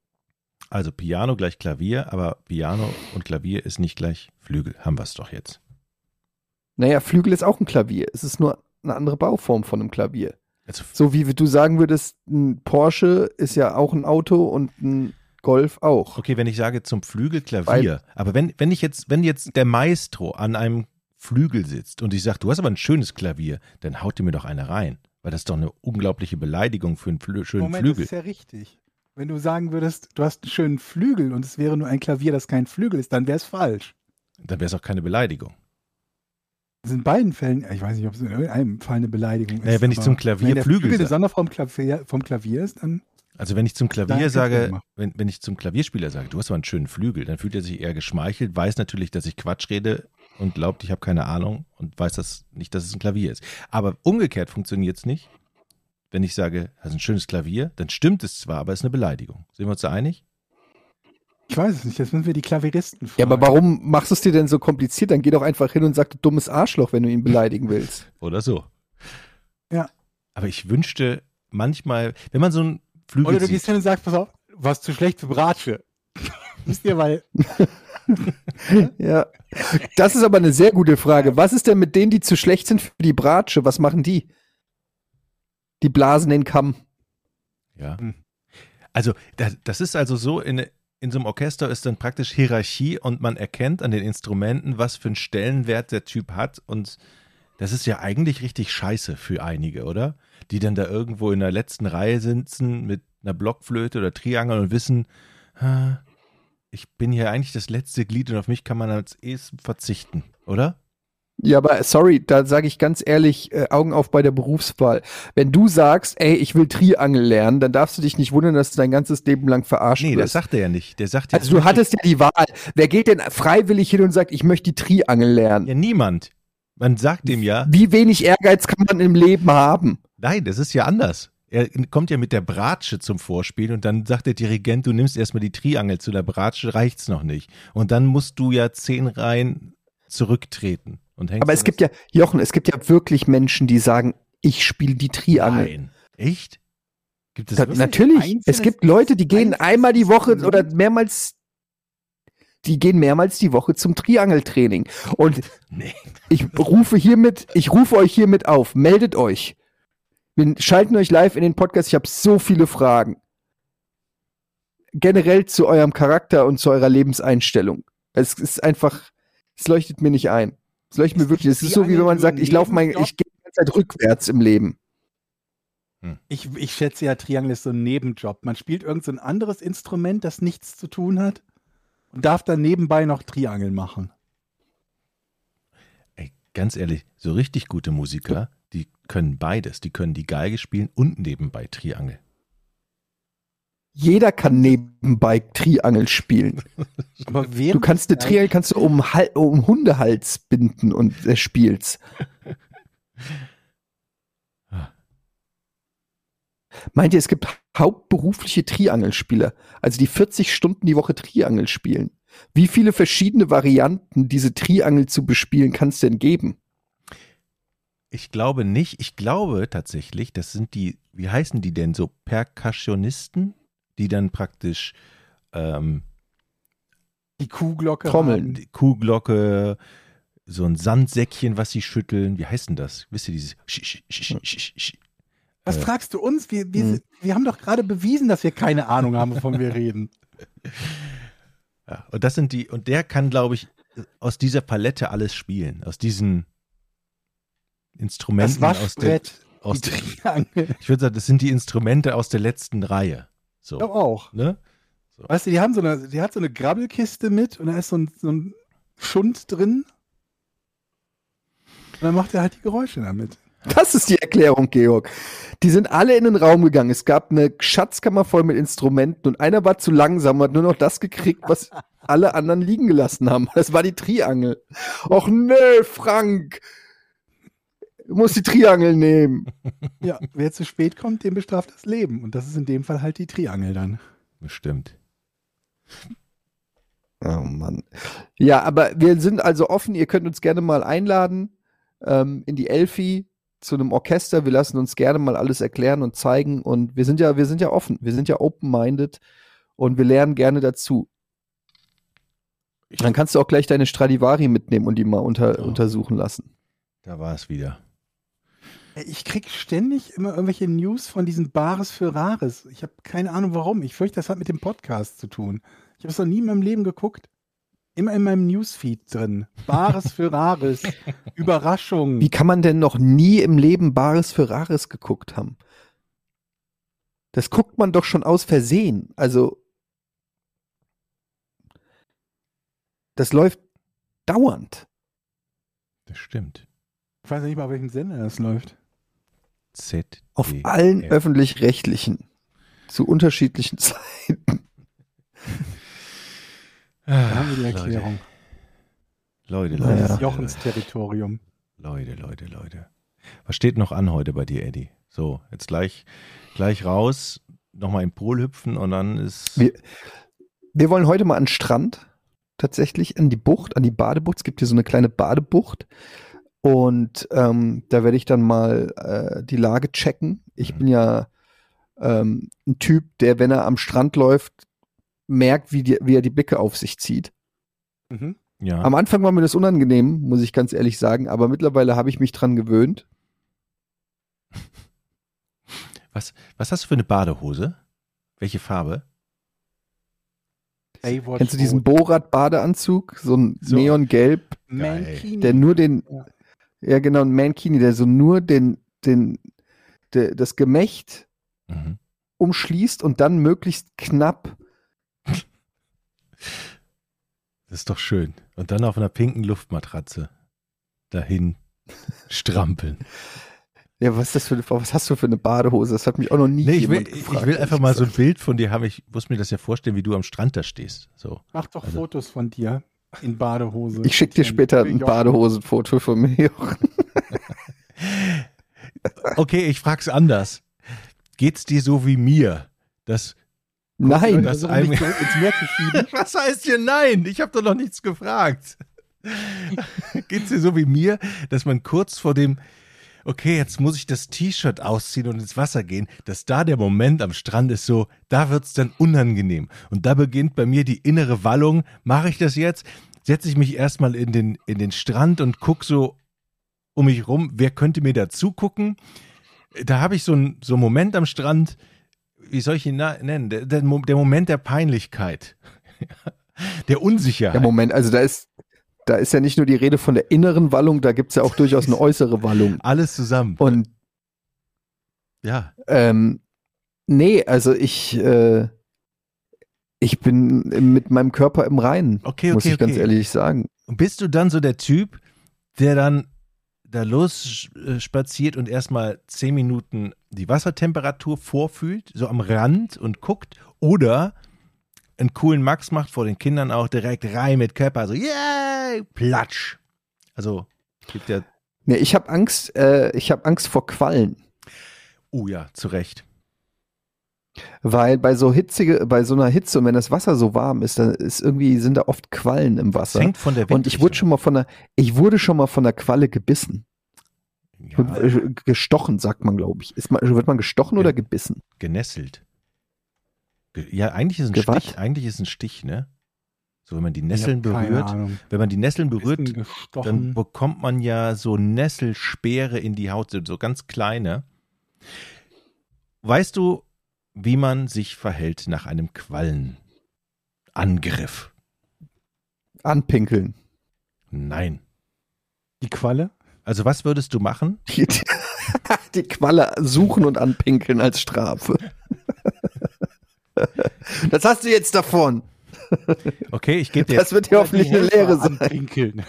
Also Piano gleich Klavier, aber Piano und Klavier ist nicht gleich Flügel. Haben wir es doch jetzt. Naja, Flügel ist auch ein Klavier. Es ist nur eine andere Bauform von einem Klavier. Also, So wie du sagen würdest, ein Porsche ist ja auch ein Auto und ein Golf auch. okay, wenn ich sage zum Flügel Klavier, aber wenn, wenn ich jetzt, wenn jetzt der Maestro an einem Flügel sitzt und ich sage, du hast aber ein schönes Klavier, dann haut dir mir doch eine rein. Weil das ist doch eine unglaubliche Beleidigung für einen Flü schönen Moment, Flügel. das ist ja richtig. Wenn du sagen würdest, du hast einen schönen Flügel und es wäre nur ein Klavier, das kein Flügel ist, dann wäre es falsch. Dann wäre es auch keine Beleidigung. Das ist in beiden Fällen, ich weiß nicht, ob es in irgendeinem Fall eine Beleidigung ist. Naja, wenn ich zum Klavier wenn der Flügel Flügel eine Sonderform Klavier, vom Klavier ist, dann Also wenn ich zum Klavier Danke, sage, wenn, wenn ich zum Klavierspieler sage, du hast aber einen schönen Flügel, dann fühlt er sich eher geschmeichelt, weiß natürlich, dass ich Quatsch rede und glaubt, ich habe keine Ahnung und weiß das nicht, dass es ein Klavier ist. Aber umgekehrt funktioniert es nicht. Wenn ich sage, das ist ein schönes Klavier, dann stimmt es zwar, aber es ist eine Beleidigung. Sind wir uns da einig? ich weiß es nicht, jetzt müssen wir die Klaveristen fragen. Ja, aber warum machst du es dir denn so kompliziert? Dann geh doch einfach hin und sag, du dummes Arschloch, wenn du ihn beleidigen willst. Oder so. Ja. Aber ich wünschte manchmal, wenn man so einen Flügel Oder du gehst hin und sagst, pass auf, was zu schlecht für Bratsche. Wisst ihr, weil Ja. Das ist aber eine sehr gute Frage. Was ist denn mit denen, die zu schlecht sind für die Bratsche? Was machen die? Die blasen den Kamm. Ja. Hm. Also, das, das ist also so, in, in so einem Orchester ist dann praktisch Hierarchie und man erkennt an den Instrumenten, was für einen Stellenwert der Typ hat. Und das ist ja eigentlich richtig scheiße für einige, oder? Die dann da irgendwo in der letzten Reihe sitzen mit einer Blockflöte oder Triangel und wissen, "Ah, ich bin hier eigentlich das letzte Glied und auf mich kann man als ehesten verzichten, oder? Ja, aber sorry, da sage ich ganz ehrlich, äh, Augen auf bei der Berufswahl. Wenn du sagst, ey, ich will Triangel lernen, dann darfst du dich nicht wundern, dass du dein ganzes Leben lang verarscht Nee, das wirst. sagt er ja nicht. Der sagt jetzt also du hattest ja die Wahl. Wer geht denn freiwillig hin und sagt, ich möchte die Triangel lernen? ja niemand. Man sagt dem ja, Wie wenig Ehrgeiz kann man im Leben haben? Nein, das ist ja anders. Er kommt ja mit der Bratsche zum Vorspiel und dann sagt der Dirigent, du nimmst erstmal die Triangel zu der Bratsche, reicht's noch nicht. Und dann musst du ja zehn Reihen zurücktreten. Und hängst Aber es gibt ja, Jochen, es gibt ja wirklich Menschen, die sagen, ich spiele die das- Triangel. Nein. Echt? Gibt es Da, wirklich? natürlich. es gibt Leute, die gehen einmal die Woche oder mehrmals, die gehen mehrmals die Woche zum Triangeltraining. Und Nee. ich rufe hiermit, ich rufe euch hiermit auf, meldet euch. Wir schalten euch live in den Podcast. Ich habe so viele Fragen. Generell zu eurem Charakter und zu eurer Lebenseinstellung. Es ist einfach, es leuchtet mir nicht ein. Es leuchtet mir Ist wirklich. Es ist so, wie wenn man sagt, ich laufe mein, ich gehe die ganze Zeit rückwärts im Leben. Ich, ich schätze ja, Triangel ist so ein Nebenjob. Man spielt irgend so ein anderes Instrument, das nichts zu tun hat und darf dann nebenbei noch Triangel machen. Ey, ganz ehrlich, so richtig gute Musiker, die können beides. Die können die Geige spielen und nebenbei Triangel. Jeder kann nebenbei Triangel spielen. Aber Du kannst eine Triangel kannst du um, um Hundehals binden und äh, spielst. Meint ihr, es gibt hauptberufliche Triangelspieler, also die 40 Stunden die Woche Triangel spielen? Wie viele verschiedene Varianten, diese Triangel zu bespielen, kann es denn geben? Ich glaube nicht. Ich glaube tatsächlich, das sind die, wie heißen die denn so? Perkussionisten, die dann praktisch ähm, die Kuhglocke Trommeln. haben. die Kuhglocke, so ein Sandsäckchen, was sie schütteln. Wie heißt denn das? Wisst ihr dieses? Sch, sch, sch, sch, sch, sch. Was fragst du uns? Wir, wir, Hm. wir haben doch gerade bewiesen, dass wir keine Ahnung haben, wovon wir reden. Ja, und das sind die, und der kann, glaube ich, aus dieser Palette alles spielen. Aus diesen Das Instrumenten aus der, aus der, ich würde sagen, das sind die Instrumente aus der letzten Reihe. So, Doch auch. ne? Weißt du, die haben so eine, die hat so eine Grabbelkiste mit und da ist so ein, so ein Schund drin. Und dann macht er halt die Geräusche damit. Das ist die Erklärung, Georg. Die sind alle in den Raum gegangen. Es gab eine Schatzkammer voll mit Instrumenten und einer war zu langsam und hat nur noch das gekriegt, was alle anderen liegen gelassen haben. Das war die Triangel. Och nö, Frank. Du musst die Triangel nehmen. Ja, wer zu spät kommt, dem bestraft das Leben. Und das ist in dem Fall halt die Triangel dann. Bestimmt. Oh Mann. Ja, aber wir sind also offen. Ihr könnt uns gerne mal einladen ähm, in die Elfi zu einem Orchester. Wir lassen uns gerne mal alles erklären und zeigen. Und wir sind ja, wir sind ja offen. Wir sind ja open-minded und wir lernen gerne dazu. Dann kannst du auch gleich deine Stradivari mitnehmen und die mal unter, Oh. untersuchen lassen. Da war es wieder. Ich krieg ständig immer irgendwelche News von diesen Bares für Rares. Ich habe keine Ahnung warum. Ich fürchte, das hat mit dem Podcast zu tun. Ich habe es noch nie in meinem Leben geguckt. Immer in meinem Newsfeed drin. Bares für Rares. Überraschung. Wie kann man denn noch nie im Leben Bares für Rares geguckt haben? Das guckt man doch schon aus Versehen. Also, das läuft dauernd. Das stimmt. Ich weiß nicht mal, auf welchem Sender das läuft. Z. Auf allen öffentlich-rechtlichen. Zu unterschiedlichen Zeiten. Da haben wir die Erklärung. Leute, Das Leute, ist Ja. Leute, Jochens Territorium. Leute, Leute, Leute. Was steht noch an heute bei dir, Eddie? So, jetzt gleich, gleich raus, nochmal im Pool hüpfen und dann ist. Wir, wir wollen heute mal an den Strand, tatsächlich, an die Bucht, an die Badebucht. Es gibt hier so eine kleine Badebucht. Und ähm, da werde ich dann mal äh, die Lage checken. Ich Mhm. bin ja ähm, ein Typ, der, wenn er am Strand läuft, merkt, wie, die, wie er die Blicke auf sich zieht. Mhm. ja. Am Anfang war mir das unangenehm, muss ich ganz ehrlich sagen, aber mittlerweile habe ich mich dran gewöhnt. was, was hast du für eine Badehose? Welche Farbe? Baywatch Kennst du diesen. Borat-Badeanzug? So ein So. Neongelb, Mankini. der nur den, Ja. ja genau, ein Mankini, der so nur den, den, der, das Gemächt Mhm. umschließt und dann möglichst knapp. Das ist doch schön. Und dann auf einer pinken Luftmatratze dahin strampeln. Ja, was ist das für eine, was hast du für eine Badehose? Das hat mich auch noch nie Nee, ich will, jemand ich gefragt, will einfach mal so ein. Bild von dir haben. Ich muss mir das ja vorstellen, wie du am Strand da stehst. So. Mach doch Also- Fotos von dir in Badehose. Ich schicke dir später ein. Badehosenfoto von mir. Okay, ich frag's anders. Geht's dir so wie mir? Das, Nein, das ins Meer zu schieben. was heißt hier nein? Ich habe doch noch nichts gefragt. Geht's dir so wie mir, dass man kurz vor dem, okay, jetzt muss ich das T-Shirt ausziehen und ins Wasser gehen, dass da der Moment am Strand ist so, da wird's dann unangenehm. Und da beginnt bei mir die innere Wallung. Mache ich das jetzt? Setze ich mich erstmal in den, in den Strand und guck so um mich rum, wer könnte mir da zugucken? Da habe ich so einen so einen Moment am Strand, wie soll ich ihn nennen? Der, der, der Moment der Peinlichkeit. Der Unsicherheit. Ja, Moment, also da ist, da ist ja nicht nur die Rede von der inneren Wallung, da gibt's ja auch durchaus eine äußere Wallung. Alles zusammen. Und Ja. ähm, nee, also ich, äh, ich bin mit meinem Körper im Reinen, Okay, muss okay, ich ganz okay. ehrlich sagen. Und bist du dann so der Typ, der dann da los äh, spaziert und erstmal zehn Minuten die Wassertemperatur vorfühlt, so am Rand und guckt, oder einen coolen Max macht vor den Kindern auch direkt rein mit Körper, so yay, platsch. Also gibt ja, Nee, ich habe Angst, äh, ich habe Angst vor Quallen. oh ja, zu Recht. Weil bei so hitzige, bei so einer Hitze und wenn das Wasser so warm ist, dann ist irgendwie, sind da oft Quallen im Das Wasser. hängt von der Und ich wurde schon mal von einer, ich wurde schon mal von einer Qualle gebissen. Ja, Äh, Gestochen, sagt man, glaube ich. Ist man, wird man gestochen Ja. oder gebissen? genesselt. Ge- Ja, eigentlich ist ein Gewat? Stich, eigentlich ist ein Stich, ne? So, wenn man die Nesseln berührt, Ahnung. wenn man die Nesseln berührt, dann bekommt man ja so Nesselspeere in die Haut, so ganz kleine. Weißt du, wie man sich verhält nach einem Quallenangriff? Anpinkeln. Nein. Die Qualle? Also was würdest du machen? Die, die Qualle suchen und anpinkeln als Strafe. Das hast du jetzt davon. Okay, ich gebe dir Das wird ja hoffentlich eine Lehre sein. Pinkeln.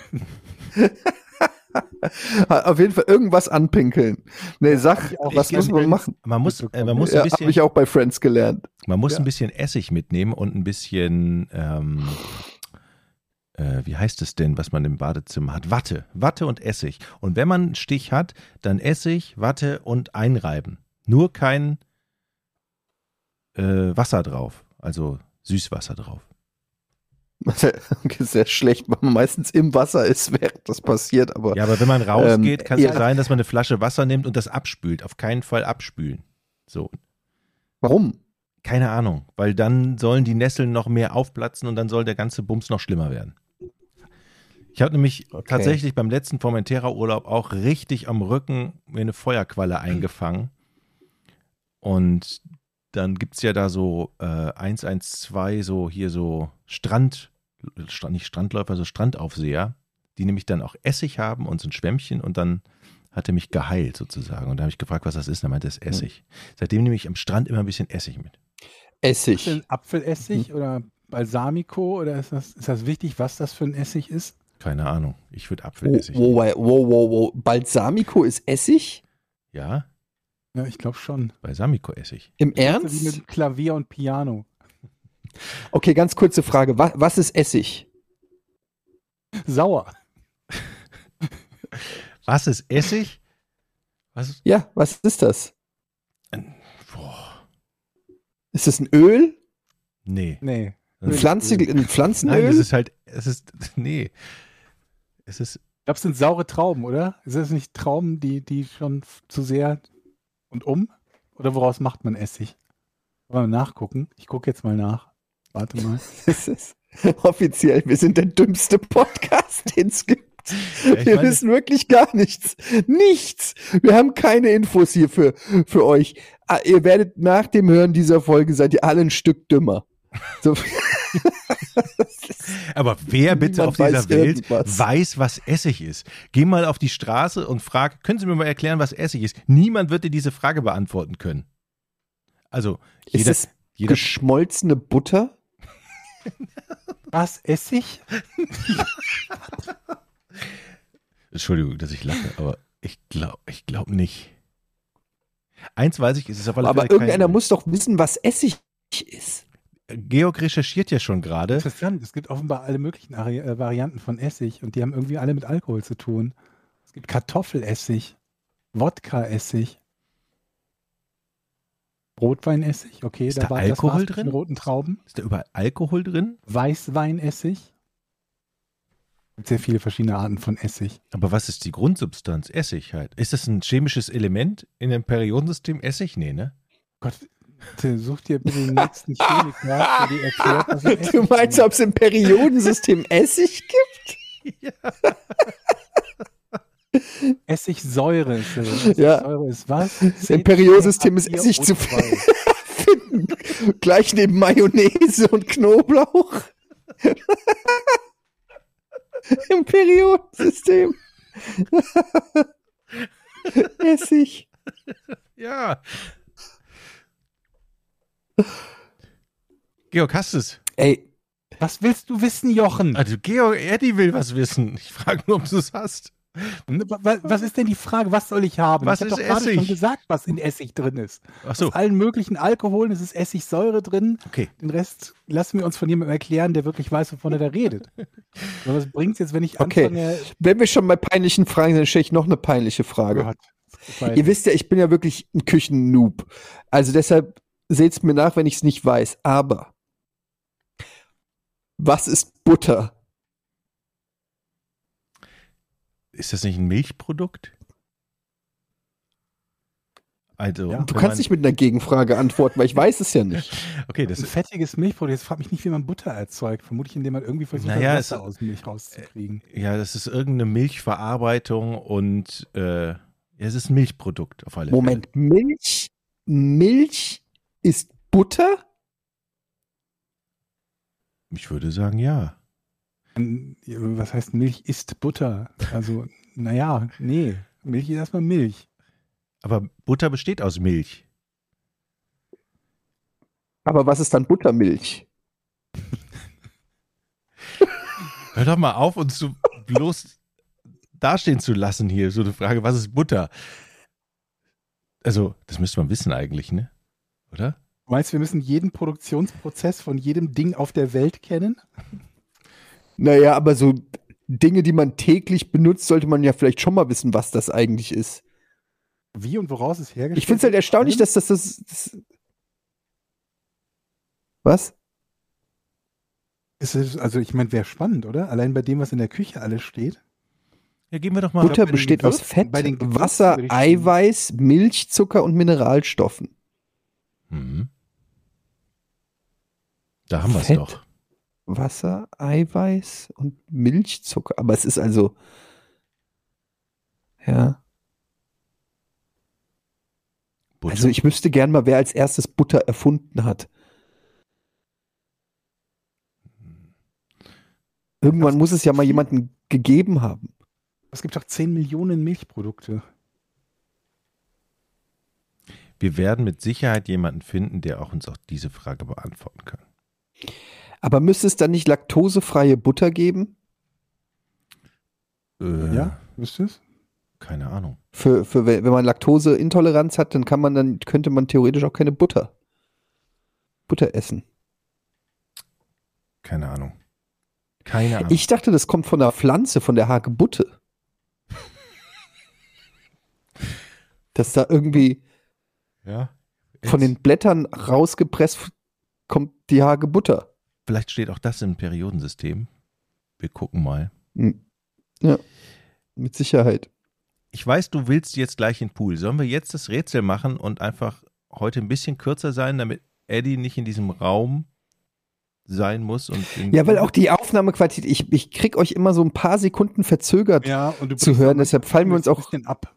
Auf jeden Fall irgendwas anpinkeln. Nee, sag, auch was muss man machen? man muss, äh, man muss Ja, ein habe bisschen, ich auch bei Friends gelernt. man muss ja. ein bisschen Essig mitnehmen und ein bisschen, ähm, äh, wie heißt es denn, was man im Badezimmer hat? Watte, Watte und Essig. Und wenn man einen Stich hat, dann Essig, Watte und einreiben. Nur kein äh, Wasser drauf, also Süßwasser drauf. Sehr schlecht, weil man meistens im Wasser ist, während das passiert, aber Ja, aber wenn man rausgeht, Ähm, kann es ja ja. sein, dass man eine Flasche Wasser nimmt und das abspült. Auf keinen Fall abspülen. So, warum? keine Ahnung, weil dann sollen die Nesseln noch mehr aufplatzen und dann soll der ganze Bums noch schlimmer werden. Ich habe nämlich Okay. tatsächlich beim letzten Formentera-Urlaub auch richtig am Rücken mir eine Feuerqualle eingefangen. Und dann gibt es ja da so äh, 112, so hier so Strand, Strand, nicht Strandläufer, so Strandaufseher, die nämlich dann auch Essig haben und so ein Schwämmchen und dann hat er mich geheilt sozusagen. Und da habe ich gefragt, was das ist. Und er meinte, das ist Essig. Seitdem nehme ich am Strand immer ein bisschen Essig mit. Ist Essig. Apfelessig oder Balsamico oder ist das, ist das wichtig, was das für ein Essig ist? Keine Ahnung. Ich würde Apfelessig. wow, wow, wow, wow, wow. Balsamico ist Essig? Ja, Ja, ich glaube schon. Balsamico-Essig. Im wie Ernst? mit Klavier und Piano. Okay, ganz kurze Frage. Was, was ist Essig? Sauer. Was ist Essig? Was Ja, was ist das? boah, Ist das ein Öl? nee. Nee. Ein, Das- Pflanze, ein Nein, Pflanzenöl? das ist halt, es ist, nee. Es ist, Ich glaube, es sind saure Trauben, oder? Ist das nicht Trauben, die, die schon zu sehr und um? Oder woraus macht man Essig? Wollen wir nachgucken? Ich gucke jetzt mal nach. Warte mal. Das ist offiziell, wir sind der dümmste Podcast, den es gibt. ich wir meine- wissen wirklich gar nichts. Nichts. Wir haben keine Infos hier für, für euch. Ah, ihr werdet nach dem Hören dieser Folge seid ihr alle ein Stück dümmer. So, aber wer bitte Niemand auf dieser Welt irgendwas. weiß, was Essig ist? Geh mal auf die Straße und frag, können Sie mir mal erklären, was Essig ist? Niemand wird dir diese Frage beantworten können. Also, ist jeder, es jeder geschmolzene Butter? Was? Essig? Entschuldigung, dass ich lache, aber ich glaube ich glaub nicht. Eins weiß ich, es ist auf alle Aber Fälle kein- irgendeiner muss doch wissen, was Essig ist. Georg recherchiert ja schon gerade. Interessant. Es gibt offenbar alle möglichen Ari äh, Varianten von Essig und die haben irgendwie alle mit Alkohol zu tun. Es gibt Kartoffelessig, Wodka-Essig, Rotweinessig, okay, Ist da war Alkohol drin? roten Trauben. Ist da überall Alkohol drin? Weißweinessig. gibt sehr viele verschiedene Arten von Essig. Aber was ist die Grundsubstanz? Essig halt. Ist das ein chemisches Element in dem Periodensystem? Essig? Nee, ne? Gott, such dir bitte den nächsten Chemiker, der dir erklärt, was Essig Du meinst, ob es im Periodensystem Essig gibt? Essigsäure ist das. Ja. Essigsäure ist was? Im Periodensystem ist C4, Essig zu O2. finden. Gleich neben Mayonnaise und Knoblauch. Im Periodensystem. Essig. Ja. Georg, hast du es? Ey, Was willst du wissen, Jochen? Also Georg, Eddie will was wissen. Ich frage nur, ob du es hast. Was, was ist denn die Frage? Was soll ich haben? Was ich habe doch gerade Essig? schon gesagt, was in Essig drin ist. Ach so, Aus allen möglichen Alkoholen ist es Essigsäure drin. okay. Den Rest lassen wir uns von jemandem erklären, der wirklich weiß, wovon er da redet. Aber was bringt es jetzt, wenn ich Okay. anfange? wenn wir schon bei peinlichen Fragen sind, dann stelle ich noch eine peinliche Frage. Gott, Ihr wisst ja, ich bin ja wirklich ein Küchennoob. Also deshalb seht's mir nach, wenn ich es nicht weiß. Aber was ist Butter? Ist das nicht ein Milchprodukt? Also, Ja. Du kannst man- nicht mit einer Gegenfrage antworten, weil ich weiß es ja nicht. Okay, das ein fettiges Milchprodukt. Jetzt frag mich nicht, wie man Butter erzeugt. Vermutlich, indem man irgendwie versucht, Naja, Wasser es- aus Milch rauszukriegen. ja, das ist irgendeine Milchverarbeitung und äh, ja, es ist ein Milchprodukt auf alle Moment, Milch, Milch ist Butter? Ich würde sagen, ja. Ähm, Was heißt Milch ist Butter? Also, naja, nee. Milch ist erstmal Milch. Aber Butter besteht aus Milch. Aber was ist dann Buttermilch? Hör doch mal auf, uns so bloß dastehen zu lassen hier. So eine Frage, was ist Butter? Also, das müsste man wissen eigentlich, ne? Oder? Du meinst, wir müssen jeden Produktionsprozess von jedem Ding auf der Welt kennen? Naja, aber so Dinge, die man täglich benutzt, sollte man ja vielleicht schon mal wissen, was das eigentlich ist. Wie und woraus es hergestellt Ich finde es halt erstaunlich, dass das, das, das Was? Ist es, also ich meine, wäre spannend, oder? Allein bei dem, was in der Küche alles steht. Ja, gehen wir doch mal. Butter besteht aus Fett, bei den Gewürzen Wasser, Eiweiß, Milch, Zucker und Mineralstoffen. Mhm. Da haben wir es doch. Wasser, Eiweiß und Milchzucker. Aber es ist also. Ja. Butter. Also ich wüsste gern mal, wer als erstes Butter erfunden hat. Irgendwann muss es ja mal jemanden gegeben haben. Es gibt doch 10 Millionen Milchprodukte. Wir werden mit Sicherheit jemanden finden, der auch uns auch diese Frage beantworten kann. Aber müsste es dann nicht laktosefreie Butter geben? Äh, Ja, wisst ihr es? Keine Ahnung. Für, für wenn wenn man Laktoseintoleranz hat, dann kann man dann könnte man theoretisch auch keine Butter Butter essen. Keine Ahnung. Keine Ahnung. Ich dachte, das kommt von der Pflanze, von der Hagebutte. Dass da irgendwie ja. von den Blättern rausgepresst kommt die Hagebutter. Vielleicht steht auch das im Periodensystem. Wir gucken mal. Hm. Ja, mit Sicherheit. Ich weiß, du willst jetzt gleich in den Pool. Sollen wir jetzt das Rätsel machen und einfach heute ein bisschen kürzer sein, damit Eddie nicht in diesem Raum sein muss? Und Ja, weil auch die Aufnahmequalität, ich, ich krieg euch immer so ein paar Sekunden verzögert Ja, zu hören, deshalb fallen wir uns auch ab.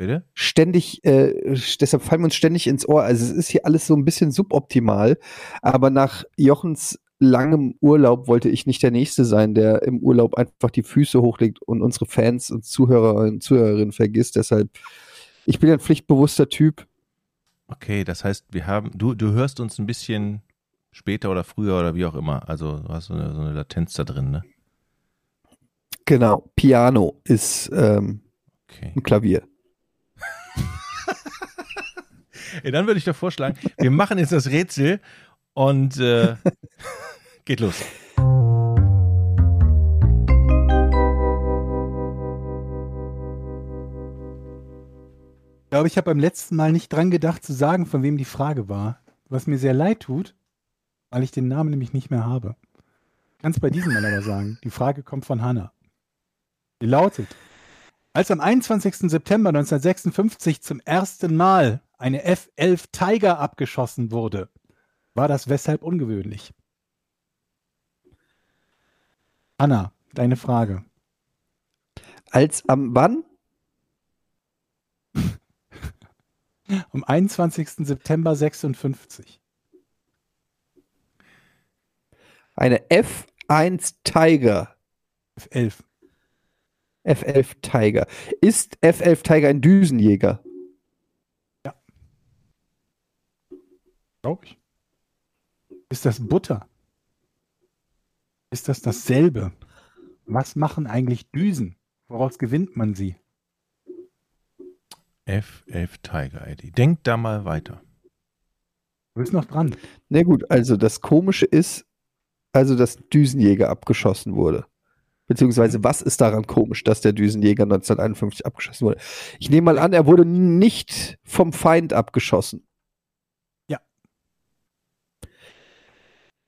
Bitte? ständig, äh, deshalb fallen wir uns ständig ins Ohr. Also es ist hier alles so ein bisschen suboptimal, aber nach Jochens langem Urlaub wollte ich nicht der Nächste sein, der im Urlaub einfach die Füße hochlegt und unsere Fans und Zuhörer und Zuhörerinnen vergisst. Deshalb, ich bin ein pflichtbewusster Typ. Okay, das heißt, wir haben, du, du hörst uns ein bisschen später oder früher oder wie auch immer. Also du hast so eine, so eine Latenz da drin, ne? Genau, Piano ist ähm, Okay. ein Klavier. Ey, dann würde ich doch vorschlagen, wir machen jetzt das Rätsel und äh, geht los. Ich glaube, ich habe beim letzten Mal nicht dran gedacht zu sagen, von wem die Frage war. Was mir sehr leid tut, weil ich den Namen nämlich nicht mehr habe. kann es bei diesem Mal aber sagen. Die Frage kommt von Hanna. Die lautet, als am 21. September 1956 zum ersten Mal eine F-11 Tiger abgeschossen wurde, war das weshalb ungewöhnlich? Hanna, deine Frage. Als am wann? Am 21. September 56. Eine F1 Tiger. F11. F11 Tiger. Ist F11 Tiger ein Düsenjäger? Glaube ich. Ist das Butter? Ist das dasselbe? Was machen eigentlich Düsen? Woraus gewinnt man sie? F11 Tiger, Eddie. Denk da mal weiter. Du bist noch dran. Na gut, also das Komische ist, also dass Düsenjäger abgeschossen wurde. Beziehungsweise, was ist daran komisch, dass der Düsenjäger 1951 abgeschossen wurde? Ich nehme mal an, er wurde nicht vom Feind abgeschossen. Ja.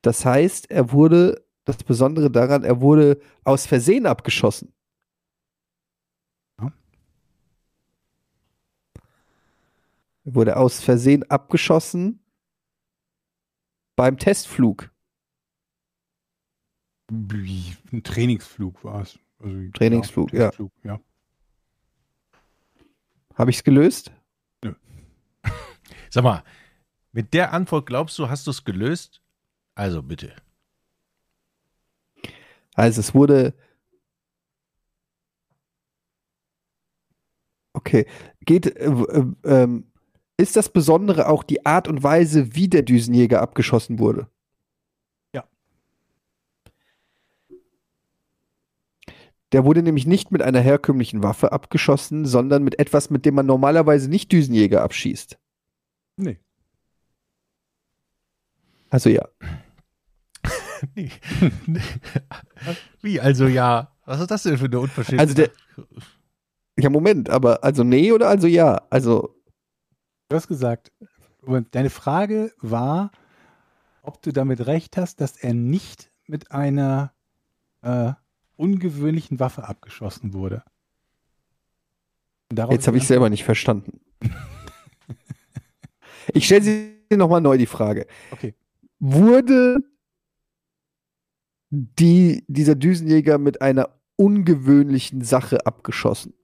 Das heißt, er wurde, das Besondere daran, er wurde aus Versehen abgeschossen. Er wurde aus Versehen abgeschossen beim Testflug. Ein Trainingsflug war es. Also, Trainingsflug, ja. Trainingsflug, ja. Habe ich es gelöst? Sag mal, mit der Antwort glaubst du, hast du es gelöst? Also bitte. Also es wurde. Okay. Geht. Äh, äh, ähm, ist das Besondere auch die Art und Weise, wie der Düsenjäger abgeschossen wurde? Der wurde nämlich nicht mit einer herkömmlichen Waffe abgeschossen, sondern mit etwas, mit dem man normalerweise nicht Düsenjäger abschießt. Nee. Also ja. Nee. Wie, also ja. Was ist das denn für eine Unverschämtheit? Also der- Ja, Moment, aber also nee oder also ja? Also Du hast gesagt, und deine Frage war, ob du damit recht hast, dass er nicht mit einer äh, ungewöhnlichen Waffe abgeschossen wurde. Darauf Jetzt habe ich selber nicht verstanden. ich stelle sie nochmal neu die Frage. Okay. Wurde die, dieser Düsenjäger mit einer ungewöhnlichen Sache abgeschossen?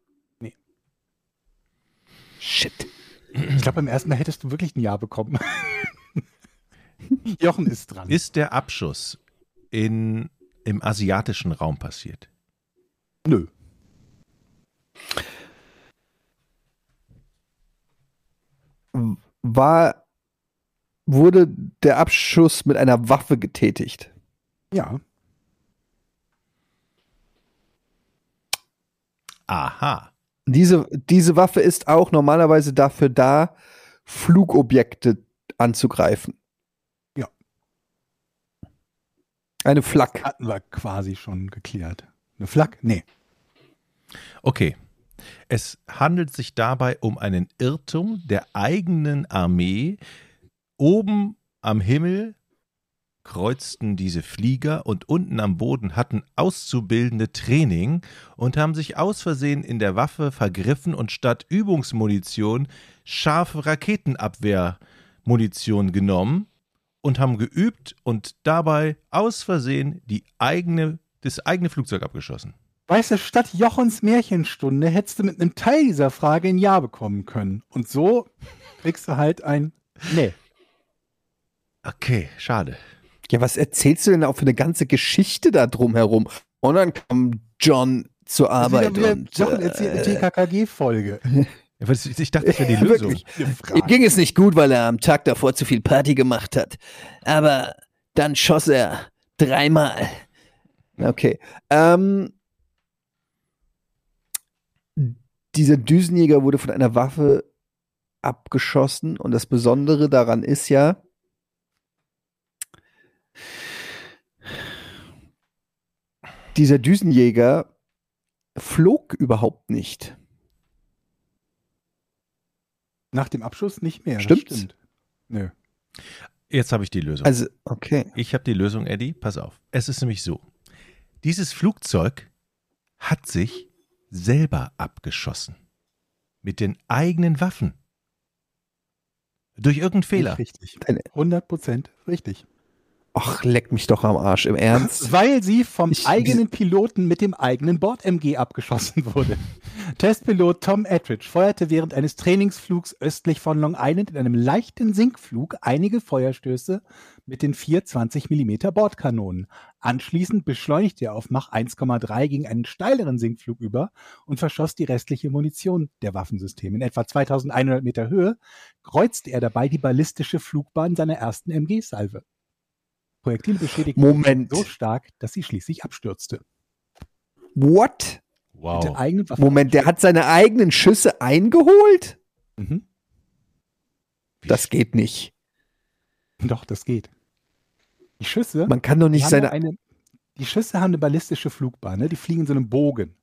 Nee. Shit. Ich glaube, beim ersten Mal hättest du wirklich ein Ja bekommen. Jochen ist dran. ist der Abschuss in, im asiatischen Raum passiert? Nö. War, wurde der Abschuss mit einer Waffe getätigt? Ja. Aha. Diese, diese Waffe ist auch normalerweise dafür da, Flugobjekte anzugreifen. Ja. Eine Flak. Hatten wir quasi schon geklärt. Eine Flak? Nee. Okay. Es handelt sich dabei um einen Irrtum der eigenen Armee. Oben am Himmel kreuzten diese Flieger und unten am Boden hatten Auszubildende Training und haben sich aus Versehen in der Waffe vergriffen und statt Übungsmunition scharfe Raketenabwehrmunition genommen und haben geübt und dabei aus Versehen die eigene, das eigene Flugzeug abgeschossen. Weißt du, statt Jochens Märchenstunde hättest du mit einem Teil dieser Frage ein Ja bekommen können. Und so kriegst du halt ein Nee. Okay, schade. Ja, was erzählst du denn auch für eine ganze Geschichte da drumherum? Und dann kam John zur Arbeit. Wieder- wieder und, Jochen äh, erzählt eine TKKG-Folge. Ja, Ich dachte, das wäre die Lösung. Wirklich. Ihm ging es nicht gut, weil er am Tag davor zu viel Party gemacht hat. Aber dann schoss er dreimal. Okay. Ähm, dieser Düsenjäger wurde von einer Waffe abgeschossen und das Besondere daran ist ja, dieser Düsenjäger flog überhaupt nicht. Nach dem Abschuss nicht mehr. das Stimmt's? Stimmt. Nö. Jetzt habe ich die Lösung. Also, okay. Ich habe die Lösung, Eddie. Pass auf. Es ist nämlich so. Dieses Flugzeug hat sich selber abgeschossen. Mit den eigenen Waffen. Durch irgendeinen Fehler. Nicht richtig. Deine- 100 Prozent richtig. Ach, leck mich doch am Arsch. Im Ernst? Weil sie vom Ich- eigenen Piloten mit dem eigenen Bord-MG abgeschossen wurde. Testpilot Tom Ettridge feuerte während eines Trainingsflugs östlich von Long Island in einem leichten Sinkflug einige Feuerstöße mit den 420 mm Bordkanonen. Anschließend beschleunigte er auf Mach 1,3 gegen einen steileren Sinkflug über und verschoss die restliche Munition der Waffensysteme. In etwa 2100 Meter Höhe kreuzte er dabei die ballistische Flugbahn seiner ersten MG-Salve. Projektile beschädigten Moment. so stark, dass sie schließlich abstürzte. What? Wow. Moment, der hat seine eigenen Schüsse eingeholt? Mhm. Das geht nicht. Doch, das geht. Die Schüsse, Man kann doch die nicht haben seine. eine, die Schüsse haben eine ballistische Flugbahn, ne? die fliegen in so einem Bogen.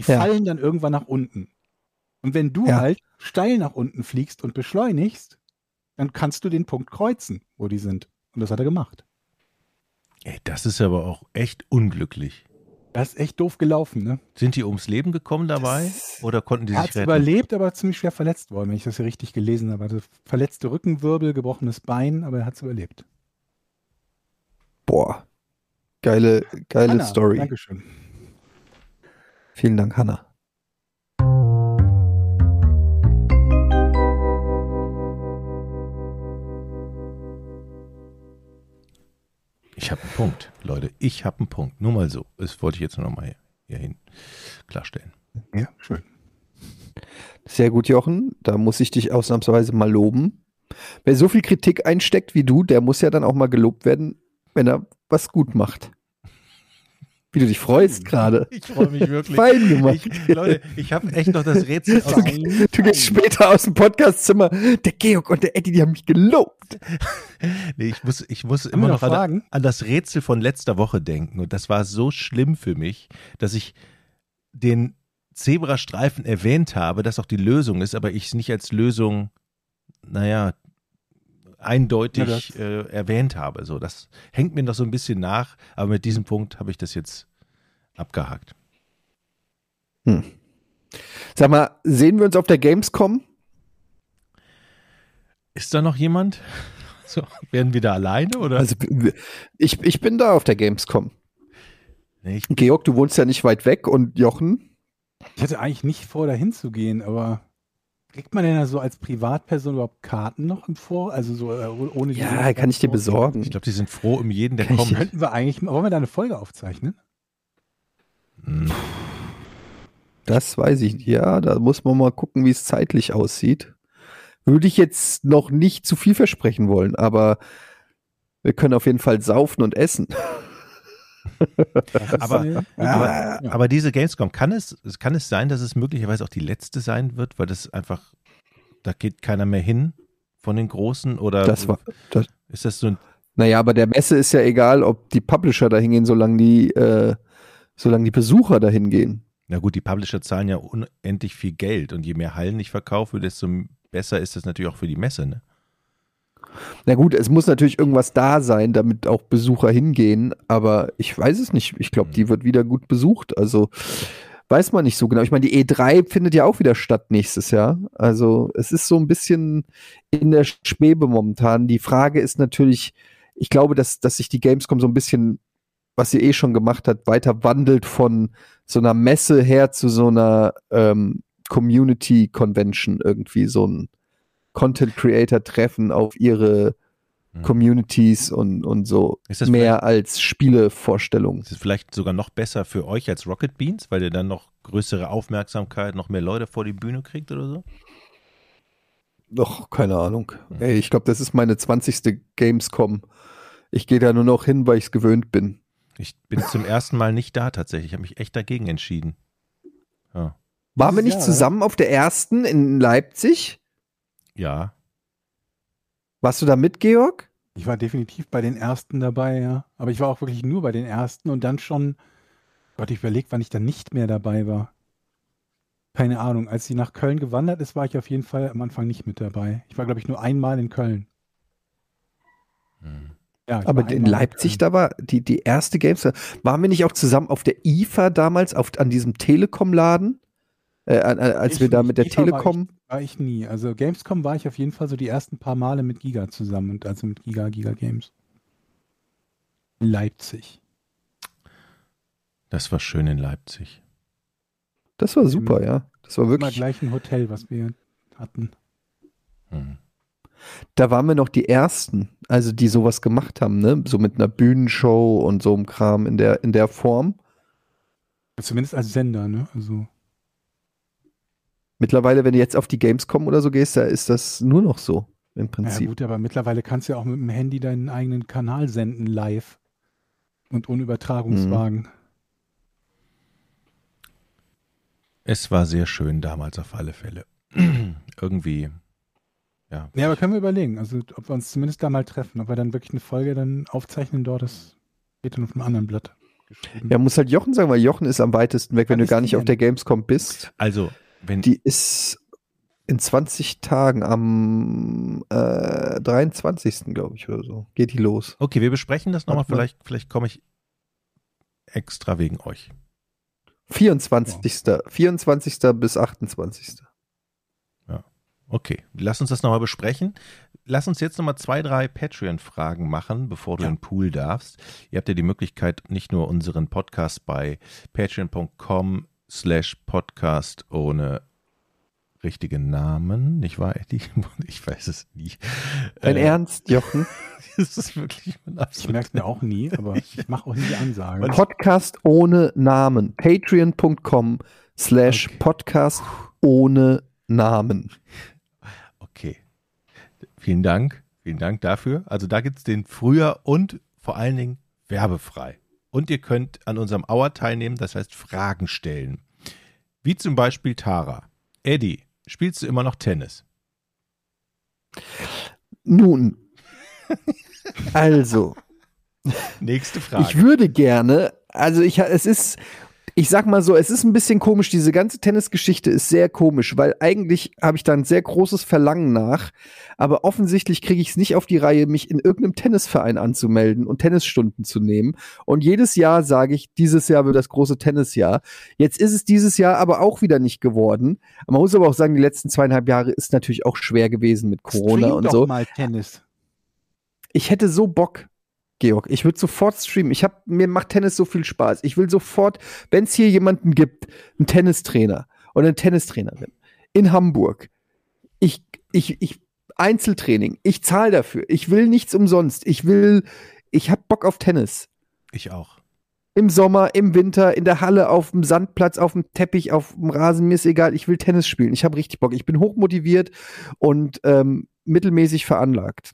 Die Ja. fallen dann irgendwann nach unten. Und wenn du Ja. halt steil nach unten fliegst und beschleunigst, dann kannst du den Punkt kreuzen, wo die sind. Und das hat er gemacht. Ey, das ist aber auch echt unglücklich. Das ist echt doof gelaufen, ne? Sind die ums Leben gekommen dabei? Das- Oder konnten die Er sich hat retten? überlebt, aber ziemlich schwer verletzt worden, wenn ich das hier richtig gelesen habe. Also verletzte Rückenwirbel, gebrochenes Bein, aber er hat es überlebt. Boah. Geile, geile Anna, Story. Dankeschön. Vielen Dank, Hanna. Ich habe einen Punkt, Leute. Ich habe einen Punkt. Nur mal so. Das wollte ich jetzt nur noch mal hier, hier hin klarstellen. Ja, schön. Sehr gut, Jochen. Da muss ich dich ausnahmsweise mal loben. Wer so viel Kritik einsteckt wie du, der muss ja dann auch mal gelobt werden, wenn er was gut macht. Wie du dich freust gerade. Ich freue mich wirklich. Fein gemacht. Ich, Leute, ich habe echt noch das Rätsel aus. Du gehst später aus dem Podcastzimmer. Der Georg und der Eddie, die haben mich gelobt. Nee, ich muss, ich muss immer noch noch an, an das Rätsel von letzter Woche denken. Und das war so schlimm für mich, dass ich den Zebrastreifen erwähnt habe, dass auch die Lösung ist, aber ich es nicht als Lösung, naja, eindeutig Ja, äh, erwähnt habe. So, das hängt mir noch so ein bisschen nach, aber mit diesem Punkt habe ich das jetzt abgehakt. Sag mal, sehen wir uns auf der Gamescom? Ist da noch jemand? So, werden wir da alleine oder? Also ich, ich bin da auf der Gamescom. nee, ich, Georg, du wohnst ja nicht weit weg und Jochen, Ich hatte eigentlich nicht vor, da hinzugehen, aber kriegt man denn da so als Privatperson überhaupt Karten noch im Vor? Also so äh, ohne die ja, kann ich dir besorgen. ich glaube, die sind froh um jeden, der Kann kommt. Könnten wir eigentlich, wollen wir da eine Folge aufzeichnen? Hm. Das weiß ich. Ja, da muss man mal gucken, wie es zeitlich aussieht. Würde ich jetzt noch nicht zu viel versprechen wollen, aber wir können auf jeden Fall saufen und essen. Aber- äh, Aber, aber diese Gamescom, kann es, kann es sein, dass es möglicherweise auch die letzte sein wird, weil das einfach, da geht keiner mehr hin von den Großen oder Das war, das, ist das so ein, naja, aber der Messe ist ja egal, ob die Publisher da hingehen, solange die, äh, solange die Besucher da hingehen. na gut, die Publisher zahlen ja unendlich viel Geld und je mehr Hallen ich verkaufe, desto besser ist das natürlich auch für die Messe, ne? Na gut, es muss natürlich irgendwas da sein, damit auch Besucher hingehen, aber ich weiß es nicht. Ich glaube, die wird wieder gut besucht. Also weiß man nicht so genau. Ich meine, die E3 findet ja auch wieder statt nächstes Jahr. Also es ist so ein bisschen in der Schwebe momentan. Die Frage ist natürlich, ich glaube, dass, dass sich die Gamescom so ein bisschen, was sie eh schon gemacht hat, weiter wandelt von so einer Messe her zu so einer ähm, Community Convention irgendwie, so ein Content Creator Treffen auf ihre Mhm. Communities und, und so Ist das mehr als Spielevorstellungen. Ist es vielleicht sogar noch besser für euch als Rocket Beans, weil ihr dann noch größere Aufmerksamkeit, noch mehr Leute vor die Bühne kriegt oder so? Doch, keine Ahnung. Ey, ich glaube, das ist meine 20. Gamescom. Ich gehe da nur noch hin, weil ich es gewöhnt bin. Ich bin zum ersten Mal nicht da tatsächlich. Ich habe mich echt dagegen entschieden. Ja. Waren wir nicht Jahr, zusammen auf der ersten in Leipzig? Ja. Warst du da mit, Georg? Ich war definitiv bei den ersten dabei, ja. Aber ich war auch wirklich nur bei den ersten und dann schon, Gott, ich überlege, wann ich dann nicht mehr dabei war. Keine Ahnung. Als sie nach Köln gewandert ist, war ich auf jeden Fall am Anfang nicht mit dabei. Ich war, glaube ich, nur einmal in Köln. Ja, ich Aber in Leipzig, mit, da war die, die erste Gamescom. Waren wir nicht auch zusammen auf der IFA damals, auf, an diesem Telekom-Laden? Äh, als Ich wir da mit der war Telekom. Ich, war ich nie. Also Gamescom war ich auf jeden Fall so die ersten paar Male mit Giga zusammen und also mit Giga, Giga Games. Leipzig. Das war schön in Leipzig. Das war super, ja. Das war Immer wirklich. gleich ein Hotel, was wir hatten. Hm. Da waren wir noch die ersten, also die sowas gemacht haben, ne? So mit einer Bühnenshow und so einem Kram in der, in der Form. Zumindest als Sender, ne? Also Mittlerweile, wenn du jetzt auf die Gamescom oder so gehst, da ist das nur noch so im Ja Prinzip. gut, aber mittlerweile kannst du ja auch mit dem Handy deinen eigenen Kanal senden live und ohne Übertragungswagen. Es war sehr schön damals auf alle Fälle. Irgendwie, ja. Ja, aber können wir überlegen, also ob wir uns zumindest da mal treffen, ob wir dann wirklich eine Folge dann aufzeichnen dort, das steht dann auf einem anderen Blatt. Ja, muss halt Jochen sagen, weil Jochen ist am weitesten weg, wenn Wann du ist gar nicht auf der Gamescom bist. Also, wenn Die ist in 20 Tagen am äh, 23. glaube ich oder so. Geht die los. Okay, wir besprechen das nochmal. Vielleicht, vielleicht komme ich extra wegen euch. 24. 24. bis 28. Okay, lass uns das nochmal besprechen. Lass uns jetzt nochmal zwei, drei Patreon-Fragen machen, bevor du Ja. in den Pool darfst. Ihr habt ja die Möglichkeit, nicht nur unseren Podcast bei patreon.com slash podcast ohne richtigen Namen, nicht wahr, Eddie? Ich weiß es nie. Dein Äh, Ernst, Jochen? Das ist wirklich mein Ich merke es mir auch nie, aber ich mache auch nie die Ansage. Podcast ohne Namen. Patreon.com slash Okay. Podcast ohne Namen. Okay. Vielen Dank. Vielen Dank dafür. Also da gibt es den früher und vor allen Dingen werbefrei. Und ihr könnt an unserem Hour teilnehmen, das heißt Fragen stellen. Wie zum Beispiel Tara. Eddie, spielst du immer noch Tennis? Nun, also, Nächste Frage. ich würde gerne, also ich, es ist, ich sag mal so, es ist ein bisschen komisch, diese ganze Tennisgeschichte ist sehr komisch, weil eigentlich habe ich da ein sehr großes Verlangen nach, aber offensichtlich kriege ich es nicht auf die Reihe, mich in irgendeinem Tennisverein anzumelden und Tennisstunden zu nehmen. Und jedes Jahr sage ich, dieses Jahr wird das große Tennisjahr. Jetzt ist es dieses Jahr aber auch wieder nicht geworden. Man muss aber auch sagen, die letzten zweieinhalb Jahre ist natürlich auch schwer gewesen mit Corona Stream und doch so. mal Tennis. Ich hätte so Bock, Georg. Ich würde sofort streamen. Ich hab, mir macht Tennis so viel Spaß. Ich will sofort, wenn es hier jemanden gibt, einen Tennistrainer oder eine Tennistrainerin in Hamburg. Ich, ich, ich, Einzeltraining. Ich zahle dafür. Ich will nichts umsonst. Ich will, ich hab Bock auf Tennis. ich auch. Im Sommer, im Winter, in der Halle, auf dem Sandplatz, auf dem Teppich, auf dem Rasen, mir ist egal. Ich will Tennis spielen. Ich habe richtig Bock. Ich bin hochmotiviert und ähm, mittelmäßig veranlagt.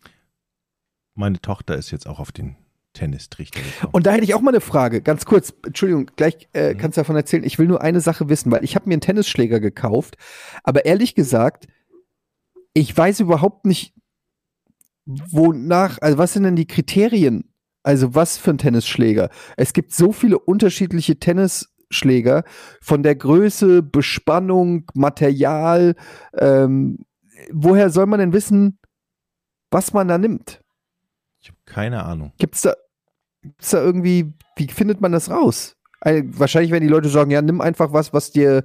Meine Tochter ist jetzt auch auf den Tennistrichter gekommen. Und da hätte ich auch mal eine Frage, ganz kurz, Entschuldigung, gleich äh, Mhm. kannst du davon erzählen. Ich will nur eine Sache wissen, weil ich habe mir einen Tennisschläger gekauft, aber ehrlich gesagt, ich weiß überhaupt nicht, wonach, also was sind denn die Kriterien? Also was für ein Tennisschläger? Es gibt so viele unterschiedliche Tennisschläger von der Größe, Bespannung, Material. Ähm, woher soll man denn wissen, was man da nimmt? Ich habe keine Ahnung. Gibt's da, gibt's da irgendwie, wie findet man das raus? Ein- Wahrscheinlich werden die Leute sagen, ja, nimm einfach was, was dir,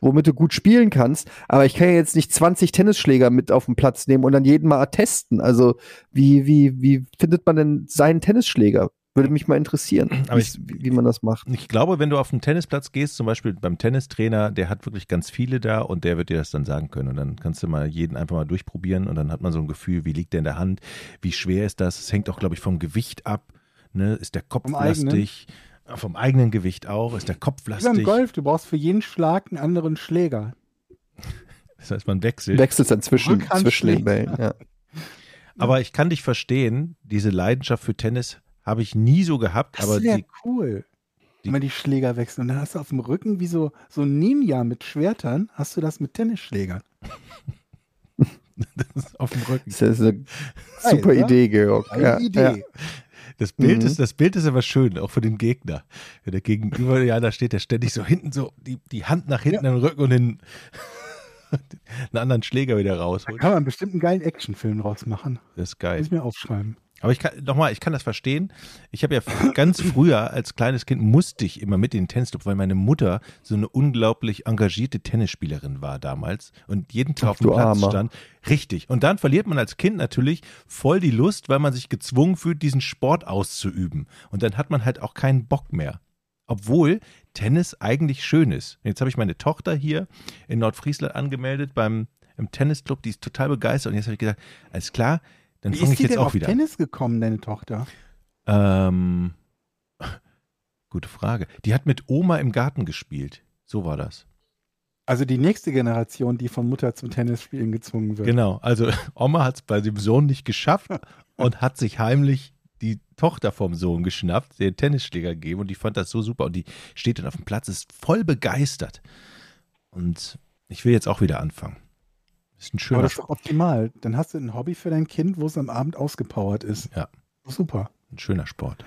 womit du gut spielen kannst. Aber ich kann ja jetzt nicht 20 Tennisschläger mit auf den Platz nehmen und dann jeden mal testen. Also, wie, wie, wie findet man denn seinen Tennisschläger? Würde mich mal interessieren, Aber wie's- wie, wie man das macht. Ich glaube, wenn du auf den Tennisplatz gehst, zum Beispiel beim Tennistrainer, der hat wirklich ganz viele da und der wird dir das dann sagen können. Und dann kannst du mal jeden einfach mal durchprobieren und dann hat man so ein Gefühl, wie liegt der in der Hand, wie schwer ist das? Es hängt auch, glaube ich, vom Gewicht ab. Ne? Ist der Kopf Vom eigenen? lastig? Vom eigenen Gewicht auch. Ist der Kopf Wie beim lastig? Golf, du brauchst für jeden Schlag einen anderen Schläger. Das heißt, man wechselt. Wechselst dann zwischen, zwischen den. Bällen. Ja. Aber ich kann dich verstehen, diese Leidenschaft für Tennis habe ich nie so gehabt, Das aber wäre die, cool. die- Wenn man die Schläger wechselt und dann hast du auf dem Rücken wie so, so ein Ninja mit Schwertern, hast du das mit Tennisschlägern. das ist auf dem Rücken. Das ist eine super oder? Idee, Georg. Eine Ja, Idee. Ja. Das Bild, Mhm. ist, das Bild ist aber schön, auch für den Gegner. Wenn der Gegenüber, ja, da steht der ständig so hinten, so die, die Hand nach hinten am Rücken und den, einen anderen Schläger wieder Da rausholt. kann man bestimmt einen geilen Actionfilm draus machen. Das ist Muss geil. ich mir aufschreiben. Aber ich kann, nochmal, ich kann das verstehen. Ich habe ja ganz früher als kleines Kind musste ich immer mit in den Tennisclub, weil meine Mutter so eine unglaublich engagierte Tennisspielerin war damals und jeden Tag Ach, auf dem Platz Armer. stand. Richtig. Und dann verliert man als Kind natürlich voll die Lust, weil man sich gezwungen fühlt, diesen Sport auszuüben. Und dann hat man halt auch keinen Bock mehr. Obwohl Tennis eigentlich schön ist. Jetzt habe ich meine Tochter hier in Nordfriesland angemeldet beim im Tennisclub, die ist total begeistert. Und jetzt habe ich gesagt, alles klar, dann Wie fange ist ich die jetzt denn auch auf wieder. Tennis gekommen, deine Tochter? Ähm, gute Frage. Die hat mit Oma im Garten gespielt. So war das. Also die nächste Generation, die von Mutter zum Tennisspielen gezwungen wird. Genau. Also Oma hat es bei dem Sohn nicht geschafft und hat sich heimlich die Tochter vom Sohn geschnappt, den Tennisschläger gegeben und die fand das so super und die steht dann auf dem Platz, ist voll begeistert. Und ich will jetzt auch wieder anfangen. Ist ein Aber schöner, das ist doch optimal. Dann hast du ein Hobby für dein Kind, wo es am Abend ausgepowert ist. Ja. Super. ein schöner Sport.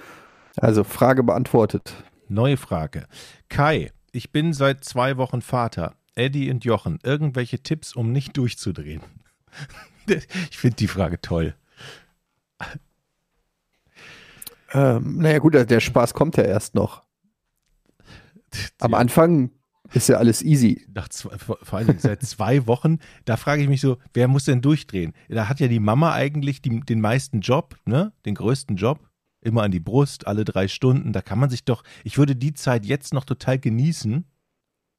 Also Frage beantwortet. Neue Frage. Kai, ich bin seit zwei Wochen Vater. Eddie und Jochen, irgendwelche Tipps, um nicht durchzudrehen? Ich finde die Frage toll. Ähm, naja gut, der Spaß kommt ja erst noch. Am. Anfang ist ja alles easy. Nach zwei, vor, allen Dingen seit zwei Wochen, da frage ich mich so, wer muss denn durchdrehen? Da hat ja die Mama eigentlich die, den meisten Job, ne? Den größten Job. Immer an die Brust, alle drei Stunden. Da kann man sich doch, ich würde die Zeit jetzt noch total genießen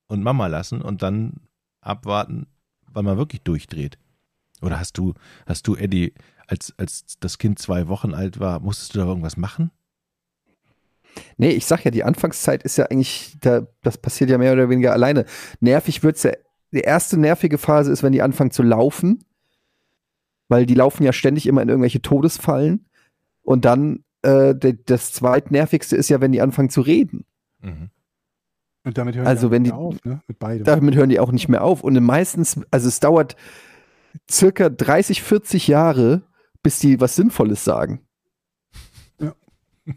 und Mama lassen und dann abwarten, wann man wirklich durchdreht. Oder hast du, hast du, Eddie, als, als das Kind zwei Wochen alt war, musstest du da irgendwas machen? Nee, ich sag ja, die Anfangszeit ist ja eigentlich, da, das passiert ja mehr oder weniger alleine. Nervig wird's ja, die erste nervige Phase ist, wenn die anfangen zu laufen, weil die laufen ja ständig immer in irgendwelche Todesfallen. Und dann, äh, de, das zweitnervigste ist ja, wenn die anfangen zu reden. Mhm. Und damit hören Also die auch wenn nicht die- auf, ne? Mit beidem. Damit hören die auch nicht mehr auf. Und meistens, also es dauert circa 30, 40 Jahre, bis die was Sinnvolles sagen. Ja.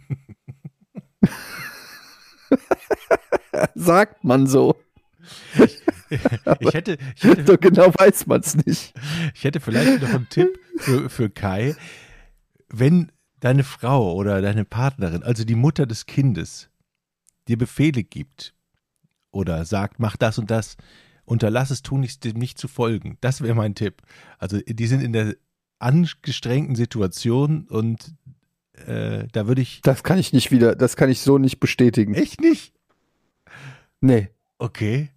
Sagt man so. Ich hätte, ich hätte So genau weiß man es nicht. Ich hätte vielleicht noch einen Tipp für, für Kai. Wenn deine Frau oder deine Partnerin, also die Mutter des Kindes, dir Befehle gibt oder sagt, mach das und das, unterlass es tun, nicht, dem nicht zu folgen. Das wäre mein Tipp. Also die sind in der angestrengten Situation und äh, da würde ich Das kann ich nicht wieder, das kann ich so nicht bestätigen. echt nicht. Nee. Okay.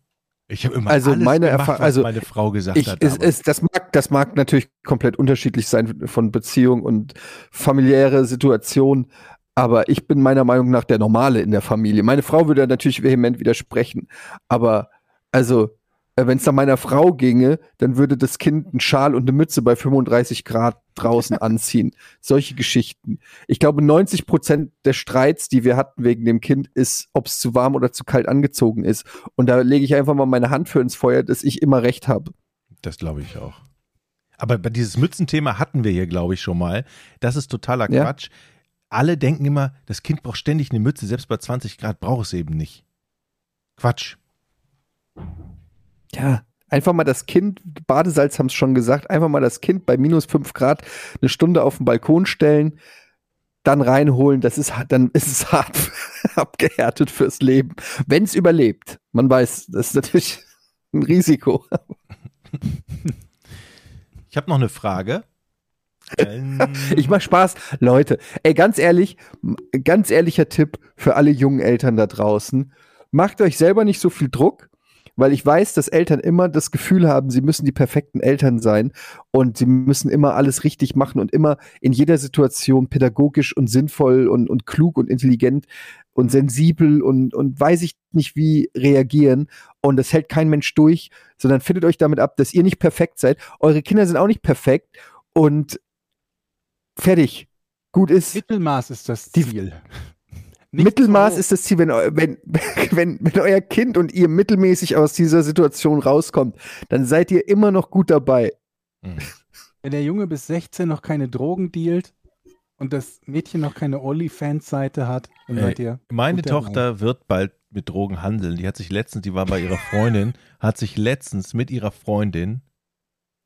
Ich habe immer Also alles meine gemacht, was also meine Frau gesagt Ich, hat. es, es, das, mag, das mag natürlich komplett unterschiedlich sein von Beziehung und familiäre Situation, aber ich bin meiner Meinung nach der Normale in der Familie. Meine Frau würde natürlich vehement widersprechen, aber also, wenn es nach meiner Frau ginge, dann würde das Kind einen Schal und eine Mütze bei 35 Grad draußen anziehen. Solche Geschichten. Ich glaube, 90 Prozent der Streits, die wir hatten wegen dem Kind, ist, ob es zu warm oder zu kalt angezogen ist. Und da lege ich einfach mal meine Hand für ins Feuer, dass ich immer recht habe. Das glaube ich auch. Aber bei dieses Mützenthema hatten wir hier, glaube ich, schon mal. Das ist totaler Ja. Quatsch. Alle denken immer, das Kind braucht ständig eine Mütze, selbst bei 20 Grad braucht es eben nicht. Quatsch. Ja, einfach mal das Kind, Badesalz haben es schon gesagt, einfach mal das Kind bei minus 5 Grad eine Stunde auf den Balkon stellen, dann reinholen, das ist, dann ist es hart abgehärtet fürs Leben. Wenn es überlebt. Man weiß, das ist natürlich ein Risiko. Ich habe noch eine Frage. Ich mach Spaß. Leute, ey, ganz ehrlich, ganz ehrlicher Tipp für alle jungen Eltern da draußen. Macht euch selber nicht so viel Druck, weil ich weiß, dass Eltern immer das Gefühl haben, sie müssen die perfekten Eltern sein und sie müssen immer alles richtig machen und immer in jeder Situation pädagogisch und sinnvoll und, und klug und intelligent und sensibel und, und weiß ich nicht wie reagieren. Und das hält kein Mensch durch, sondern findet euch damit ab, dass ihr nicht perfekt seid. Eure Kinder sind auch nicht perfekt und fertig. Gut ist. Mittelmaß ist das Die- Ziel. Nicht Mittelmaß so- ist das Ziel, wenn, wenn, wenn, wenn euer Kind und ihr mittelmäßig aus dieser Situation rauskommt, dann seid ihr immer noch gut dabei. Mhm. Wenn der Junge bis 16 noch keine Drogen dealt und das Mädchen noch keine OnlyFans-Seite hat, dann Ey, seid ihr. Meine gut dabei. Tochter wird bald mit Drogen handeln. Die hat sich letztens, die war bei ihrer Freundin, hat sich letztens mit ihrer Freundin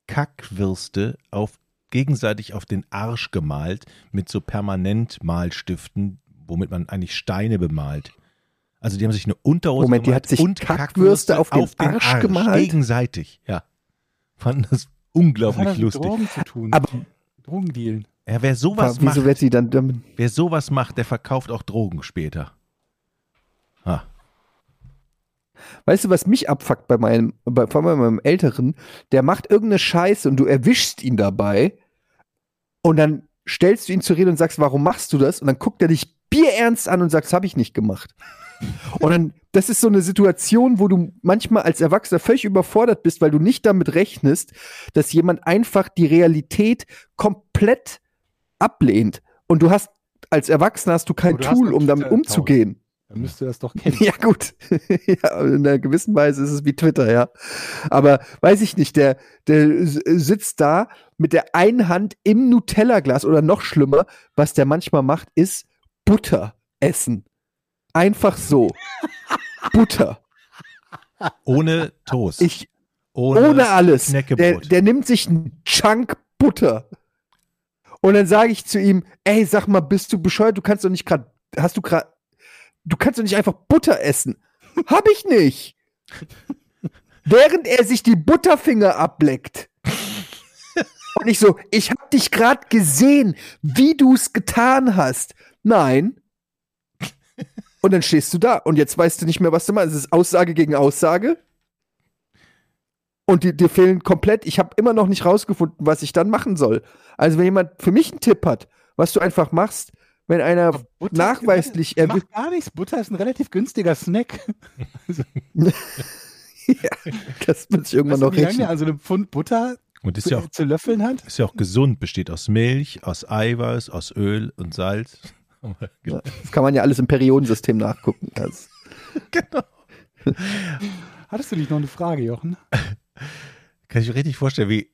Kackwürste auf gegenseitig auf den Arsch gemalt mit so Permanentmalstiften, womit man eigentlich Steine bemalt. Also die haben sich eine Unterhose Moment, die hat sich und Kackwürste auf den Arsch gemalt? Gegenseitig, ja. Fanden das unglaublich das lustig. Drogen zu tun? Aber Drogendealen. Ja, wer sowas wieso macht, wird sie dann damit? wer sowas macht, der verkauft auch Drogen später. Ah, Weißt du, was mich abfuckt bei meinem, bei, vor allem bei meinem Älteren? Der macht irgendeine Scheiße und du erwischst ihn dabei und dann stellst du ihn zur Rede und sagst, warum machst du das? Und dann guckt er dich bierernst an und sagt, das habe ich nicht gemacht. Und dann, das ist so eine Situation, wo du manchmal als Erwachsener völlig überfordert bist, weil du nicht damit rechnest, dass jemand einfach die Realität komplett ablehnt. Und du hast, als Erwachsener hast du kein Aber du Tool, um damit umzugehen. Dann müsste das doch kennen. Ja, gut. ja, in einer gewissen Weise ist es wie Twitter, ja. Aber weiß ich nicht, der, der sitzt da mit der einen Hand im Nutella-Glas oder noch schlimmer, was der manchmal macht, ist Butter essen. Einfach so. Butter. ohne Toast. Ich, ohne, ohne alles. Der, der nimmt sich einen Chunk Butter. Und dann sage ich zu ihm, ey, sag mal, bist du bescheuert? Du kannst doch nicht gerade, hast du gerade, du kannst doch nicht einfach Butter essen. Hab ich nicht. Während er sich die Butterfinger ableckt. Und ich so, ich hab dich gerade gesehen, wie du es getan hast. Nein. Und dann stehst du da und jetzt weißt du nicht mehr, was du meinst. Es ist Aussage gegen Aussage. Und die, dir fehlen komplett, ich habe immer noch nicht rausgefunden, was ich dann machen soll. Also wenn jemand für mich einen Tipp hat, was du einfach machst, wenn einer nachweislich er macht gar nichts. Butter ist ein relativ günstiger Snack. das wird sich irgendwann Weißt noch rechnen. der an so einem Pfund Butter Und ist zu, ja, auch, zu löffeln hat? ist ja auch gesund, besteht aus Milch, aus Eiweiß, aus Öl und Salz. Ja, Das kann man ja alles im Periodensystem nachgucken. Das, genau. Hattest du nicht noch eine Frage, Jochen? Kann ich mir richtig vorstellen, wie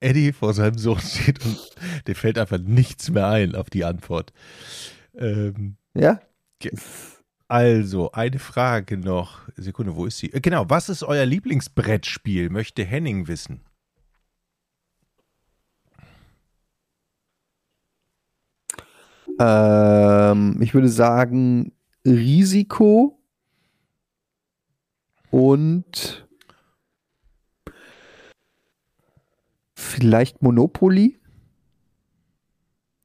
Eddie vor seinem Sohn steht und dir fällt einfach nichts mehr ein auf die Antwort. Ähm, ja? also, eine Frage noch. Sekunde, wo ist sie? Äh, Genau, was ist euer Lieblingsbrettspiel? Möchte Henning wissen. Ähm, ich würde sagen Risiko und vielleicht Monopoly.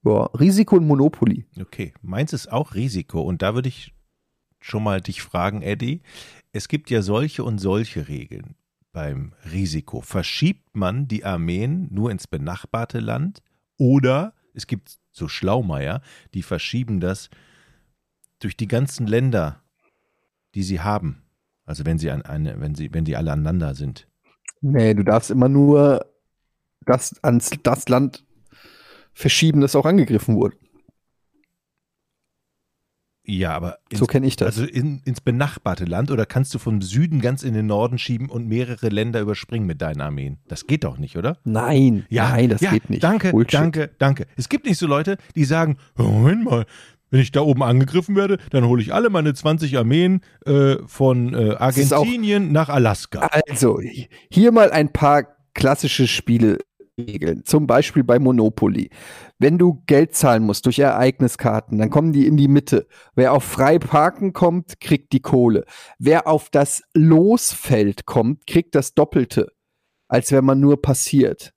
Ja, Risiko und Monopoly. Okay, meins ist auch Risiko und da würde ich schon mal dich fragen, Eddie. Es gibt ja solche und solche Regeln beim Risiko. Verschiebt man die Armeen nur ins benachbarte Land oder es gibt so Schlaumeier, die verschieben das durch die ganzen Länder, die sie haben. Also wenn sie an eine, wenn sie, wenn die alle aneinander sind. Nee, du darfst immer nur das ans das Land verschieben, das auch angegriffen wurde. Ja, aber ins, So kenne ich das. also in, ins benachbarte Land oder kannst du vom Süden ganz in den Norden schieben und mehrere Länder überspringen mit deinen Armeen? Das geht doch nicht, oder? nein, nein, das ja, geht nicht. Danke, Bullshit. danke, danke. Es gibt nicht so Leute, die sagen, "Oh, Moment mal, wenn ich da oben angegriffen werde, dann hole ich alle meine 20 Armeen äh, von äh, Argentinien nach Alaska. Also, hier mal ein paar klassische Spielregeln. Zum Beispiel bei Monopoly. Wenn du Geld zahlen musst durch Ereigniskarten, dann kommen die in die Mitte. Wer auf frei parken kommt, kriegt die Kohle. Wer auf das Losfeld kommt, kriegt das Doppelte, als wenn man nur passiert.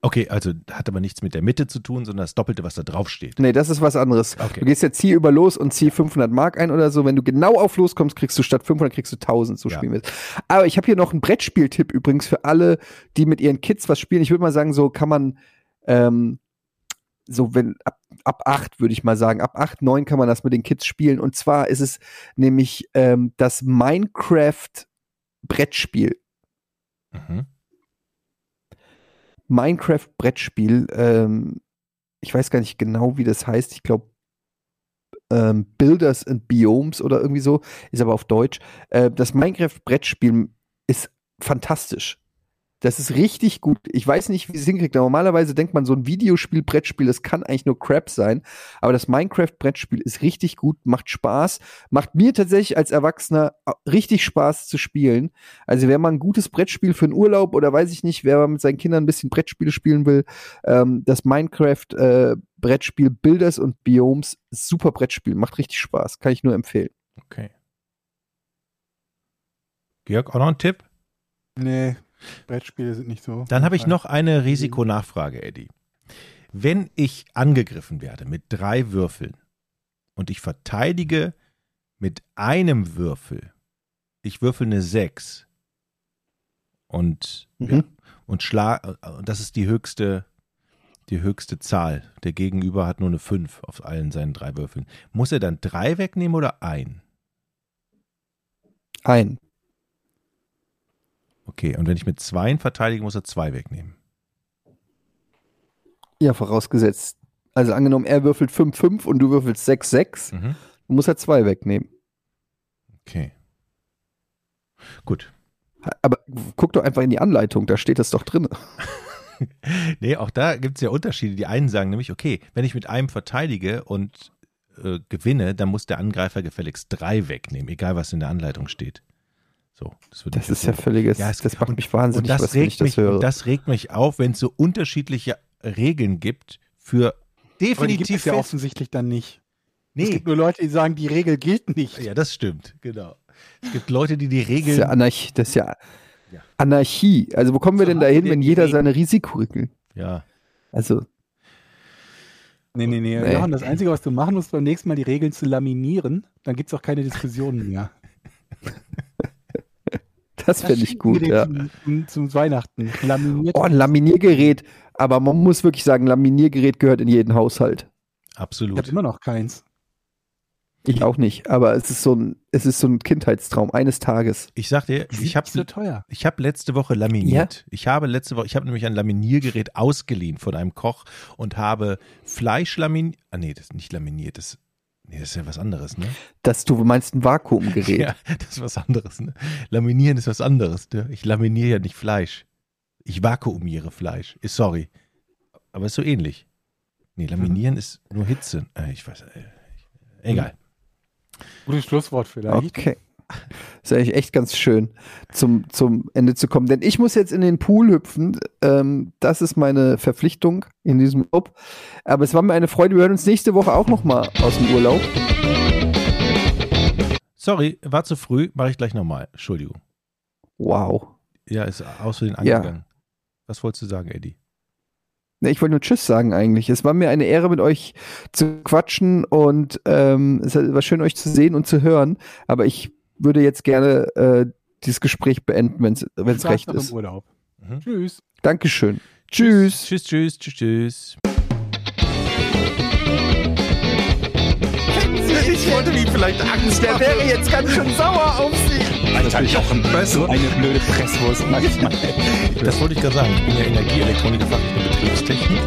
Okay, also hat aber nichts mit der Mitte zu tun, sondern das Doppelte, was da drauf steht. Nee, das ist was anderes. Okay. Du gehst jetzt hier über los und zieh 500 Mark ein oder so. Wenn du genau auf los kommst, kriegst du statt 500 kriegst du 1000. So Ja. spielen wir es. Aber ich habe hier noch einen Brettspieltipp übrigens für alle, die mit ihren Kids was spielen. Ich würde mal sagen, so kann man ähm, so wenn ab, ab acht würde ich mal sagen, ab acht neun kann man das mit den Kids spielen. Und zwar ist es nämlich ähm, das Minecraft Brettspiel. Mhm. Minecraft Brettspiel. Ähm, ich weiß gar nicht genau, wie das heißt. Ich glaube ähm, Builders and Biomes oder irgendwie so, ist aber auf Deutsch. Äh, das Minecraft Brettspiel ist fantastisch. Das ist richtig gut. Ich weiß nicht, wie sie es hinkriegt. Normalerweise denkt man, so ein Videospiel, Brettspiel, das kann eigentlich nur Crap sein. Aber das Minecraft-Brettspiel ist richtig gut, macht Spaß, macht mir tatsächlich als Erwachsener richtig Spaß zu spielen. Also, wenn man ein gutes Brettspiel für einen Urlaub oder weiß ich nicht, wer mit seinen Kindern ein bisschen Brettspiele spielen will, ähm, das Minecraft-Brettspiel äh, Builders und Biomes, super Brettspiel, macht richtig Spaß, kann ich nur empfehlen. Okay. Georg, auch noch ein Tipp? Nee, Brettspiele sind nicht so. Dann habe ich noch eine Risikonachfrage, Eddie. Wenn ich angegriffen werde mit drei Würfeln und ich verteidige mit einem Würfel, ich würfel eine 6 und, Mhm. ja, und schlag, und das ist die höchste, die höchste Zahl. Der Gegenüber hat nur eine 5 auf allen seinen drei Würfeln. Muss er dann drei wegnehmen oder ein? Ein. Okay, und wenn ich mit zweien verteidige, muss er zwei wegnehmen. Ja, vorausgesetzt. Also angenommen, er würfelt 5-5 und du würfelst 6-6, Mhm. du musst er zwei wegnehmen. Okay. Gut. Aber guck doch einfach in die Anleitung, da steht das doch drin. Nee, auch da gibt es ja Unterschiede. Die einen sagen nämlich, okay, wenn ich mit einem verteidige und äh, gewinne, dann muss der Angreifer gefälligst drei wegnehmen, egal was in der Anleitung steht. So, das wird Das ist ja völliges, Ja, es- das macht mich und wahnsinnig, das was, wenn ich regt das mich, höre. das regt mich auf, wenn es so unterschiedliche Regeln gibt für Aber die gibt definitiv es ja offensichtlich dann nicht. Es Nee, gibt nur Leute, die sagen, die Regel gilt nicht. ja, das stimmt, genau. Es gibt Leute, die die das ist Regeln ja Anarchie. Das ist ja Ja. Anarchie. Also wo kommen wir So denn dahin, wenn jeder Regeln. seine Risikoregeln? ja, Also, Nee, nee, nee. Nee. Das Einzige, was du machen musst, beim nächsten Mal die Regeln zu laminieren, dann gibt es auch keine Diskussionen mehr. das finde ich gut, ja. Zum, zum, Weihnachten. Laminiert. Oh, ein Laminiergerät. Aber man muss wirklich sagen, Laminiergerät gehört in jeden Haushalt. ich absolut. habe immer noch keins. Ich auch nicht, aber es ist so ein, es ist so ein Kindheitstraum eines Tages. Ich sag dir, ich habe so teuer. Ich habe letzte Woche laminiert. Ich habe letzte Woche, ich habe nämlich ein Laminiergerät ausgeliehen von einem Koch und habe Fleisch laminiert. Ah nee, das ist nicht laminiert, das Nee, das ist ja was anderes, ne? Dass du meinst ein Vakuumgerät. Ja, das ist was anderes, ne? Laminieren ist was anderes, ne? Ich laminiere ja nicht Fleisch. Ich vakuumiere Fleisch. Ist sorry. Aber ist so ähnlich. Nee, laminieren ist nur Hitze. Äh, ich weiß. Äh, egal. Gutes Schlusswort vielleicht. Okay. Ist eigentlich echt ganz schön, zum, zum Ende zu kommen. Denn ich muss jetzt in den Pool hüpfen. Ähm, das ist meine Verpflichtung in diesem Urlaub. Aber es war mir eine Freude. Wir hören uns nächste Woche auch nochmal aus dem Urlaub. Sorry, war zu früh. Mache ich gleich nochmal. Entschuldigung. Wow. Ja, ist aus Versehen Ja. angegangen. Was wolltest du sagen, Eddie? Ich wollte nur Tschüss sagen eigentlich. Es war mir eine Ehre, mit euch zu quatschen und ähm, es war schön, euch zu sehen und zu hören. Aber ich würde jetzt gerne äh, dieses Gespräch beenden, wenn es recht ist. Urlaub. Mhm. Tschüss. Dankeschön. Tschüss. Tschüss, tschüss, tschüss, tschüss. Ich wollte ihm vielleicht Angst Der wäre jetzt ganz schön sauer auf Sie. Alter, Jochen. Weißt du, eine blöde Presswurst manchmal. Das wollte ich gerade sagen. Ich bin ja Energieelektroniker, Fachrichtung Betriebstechnik.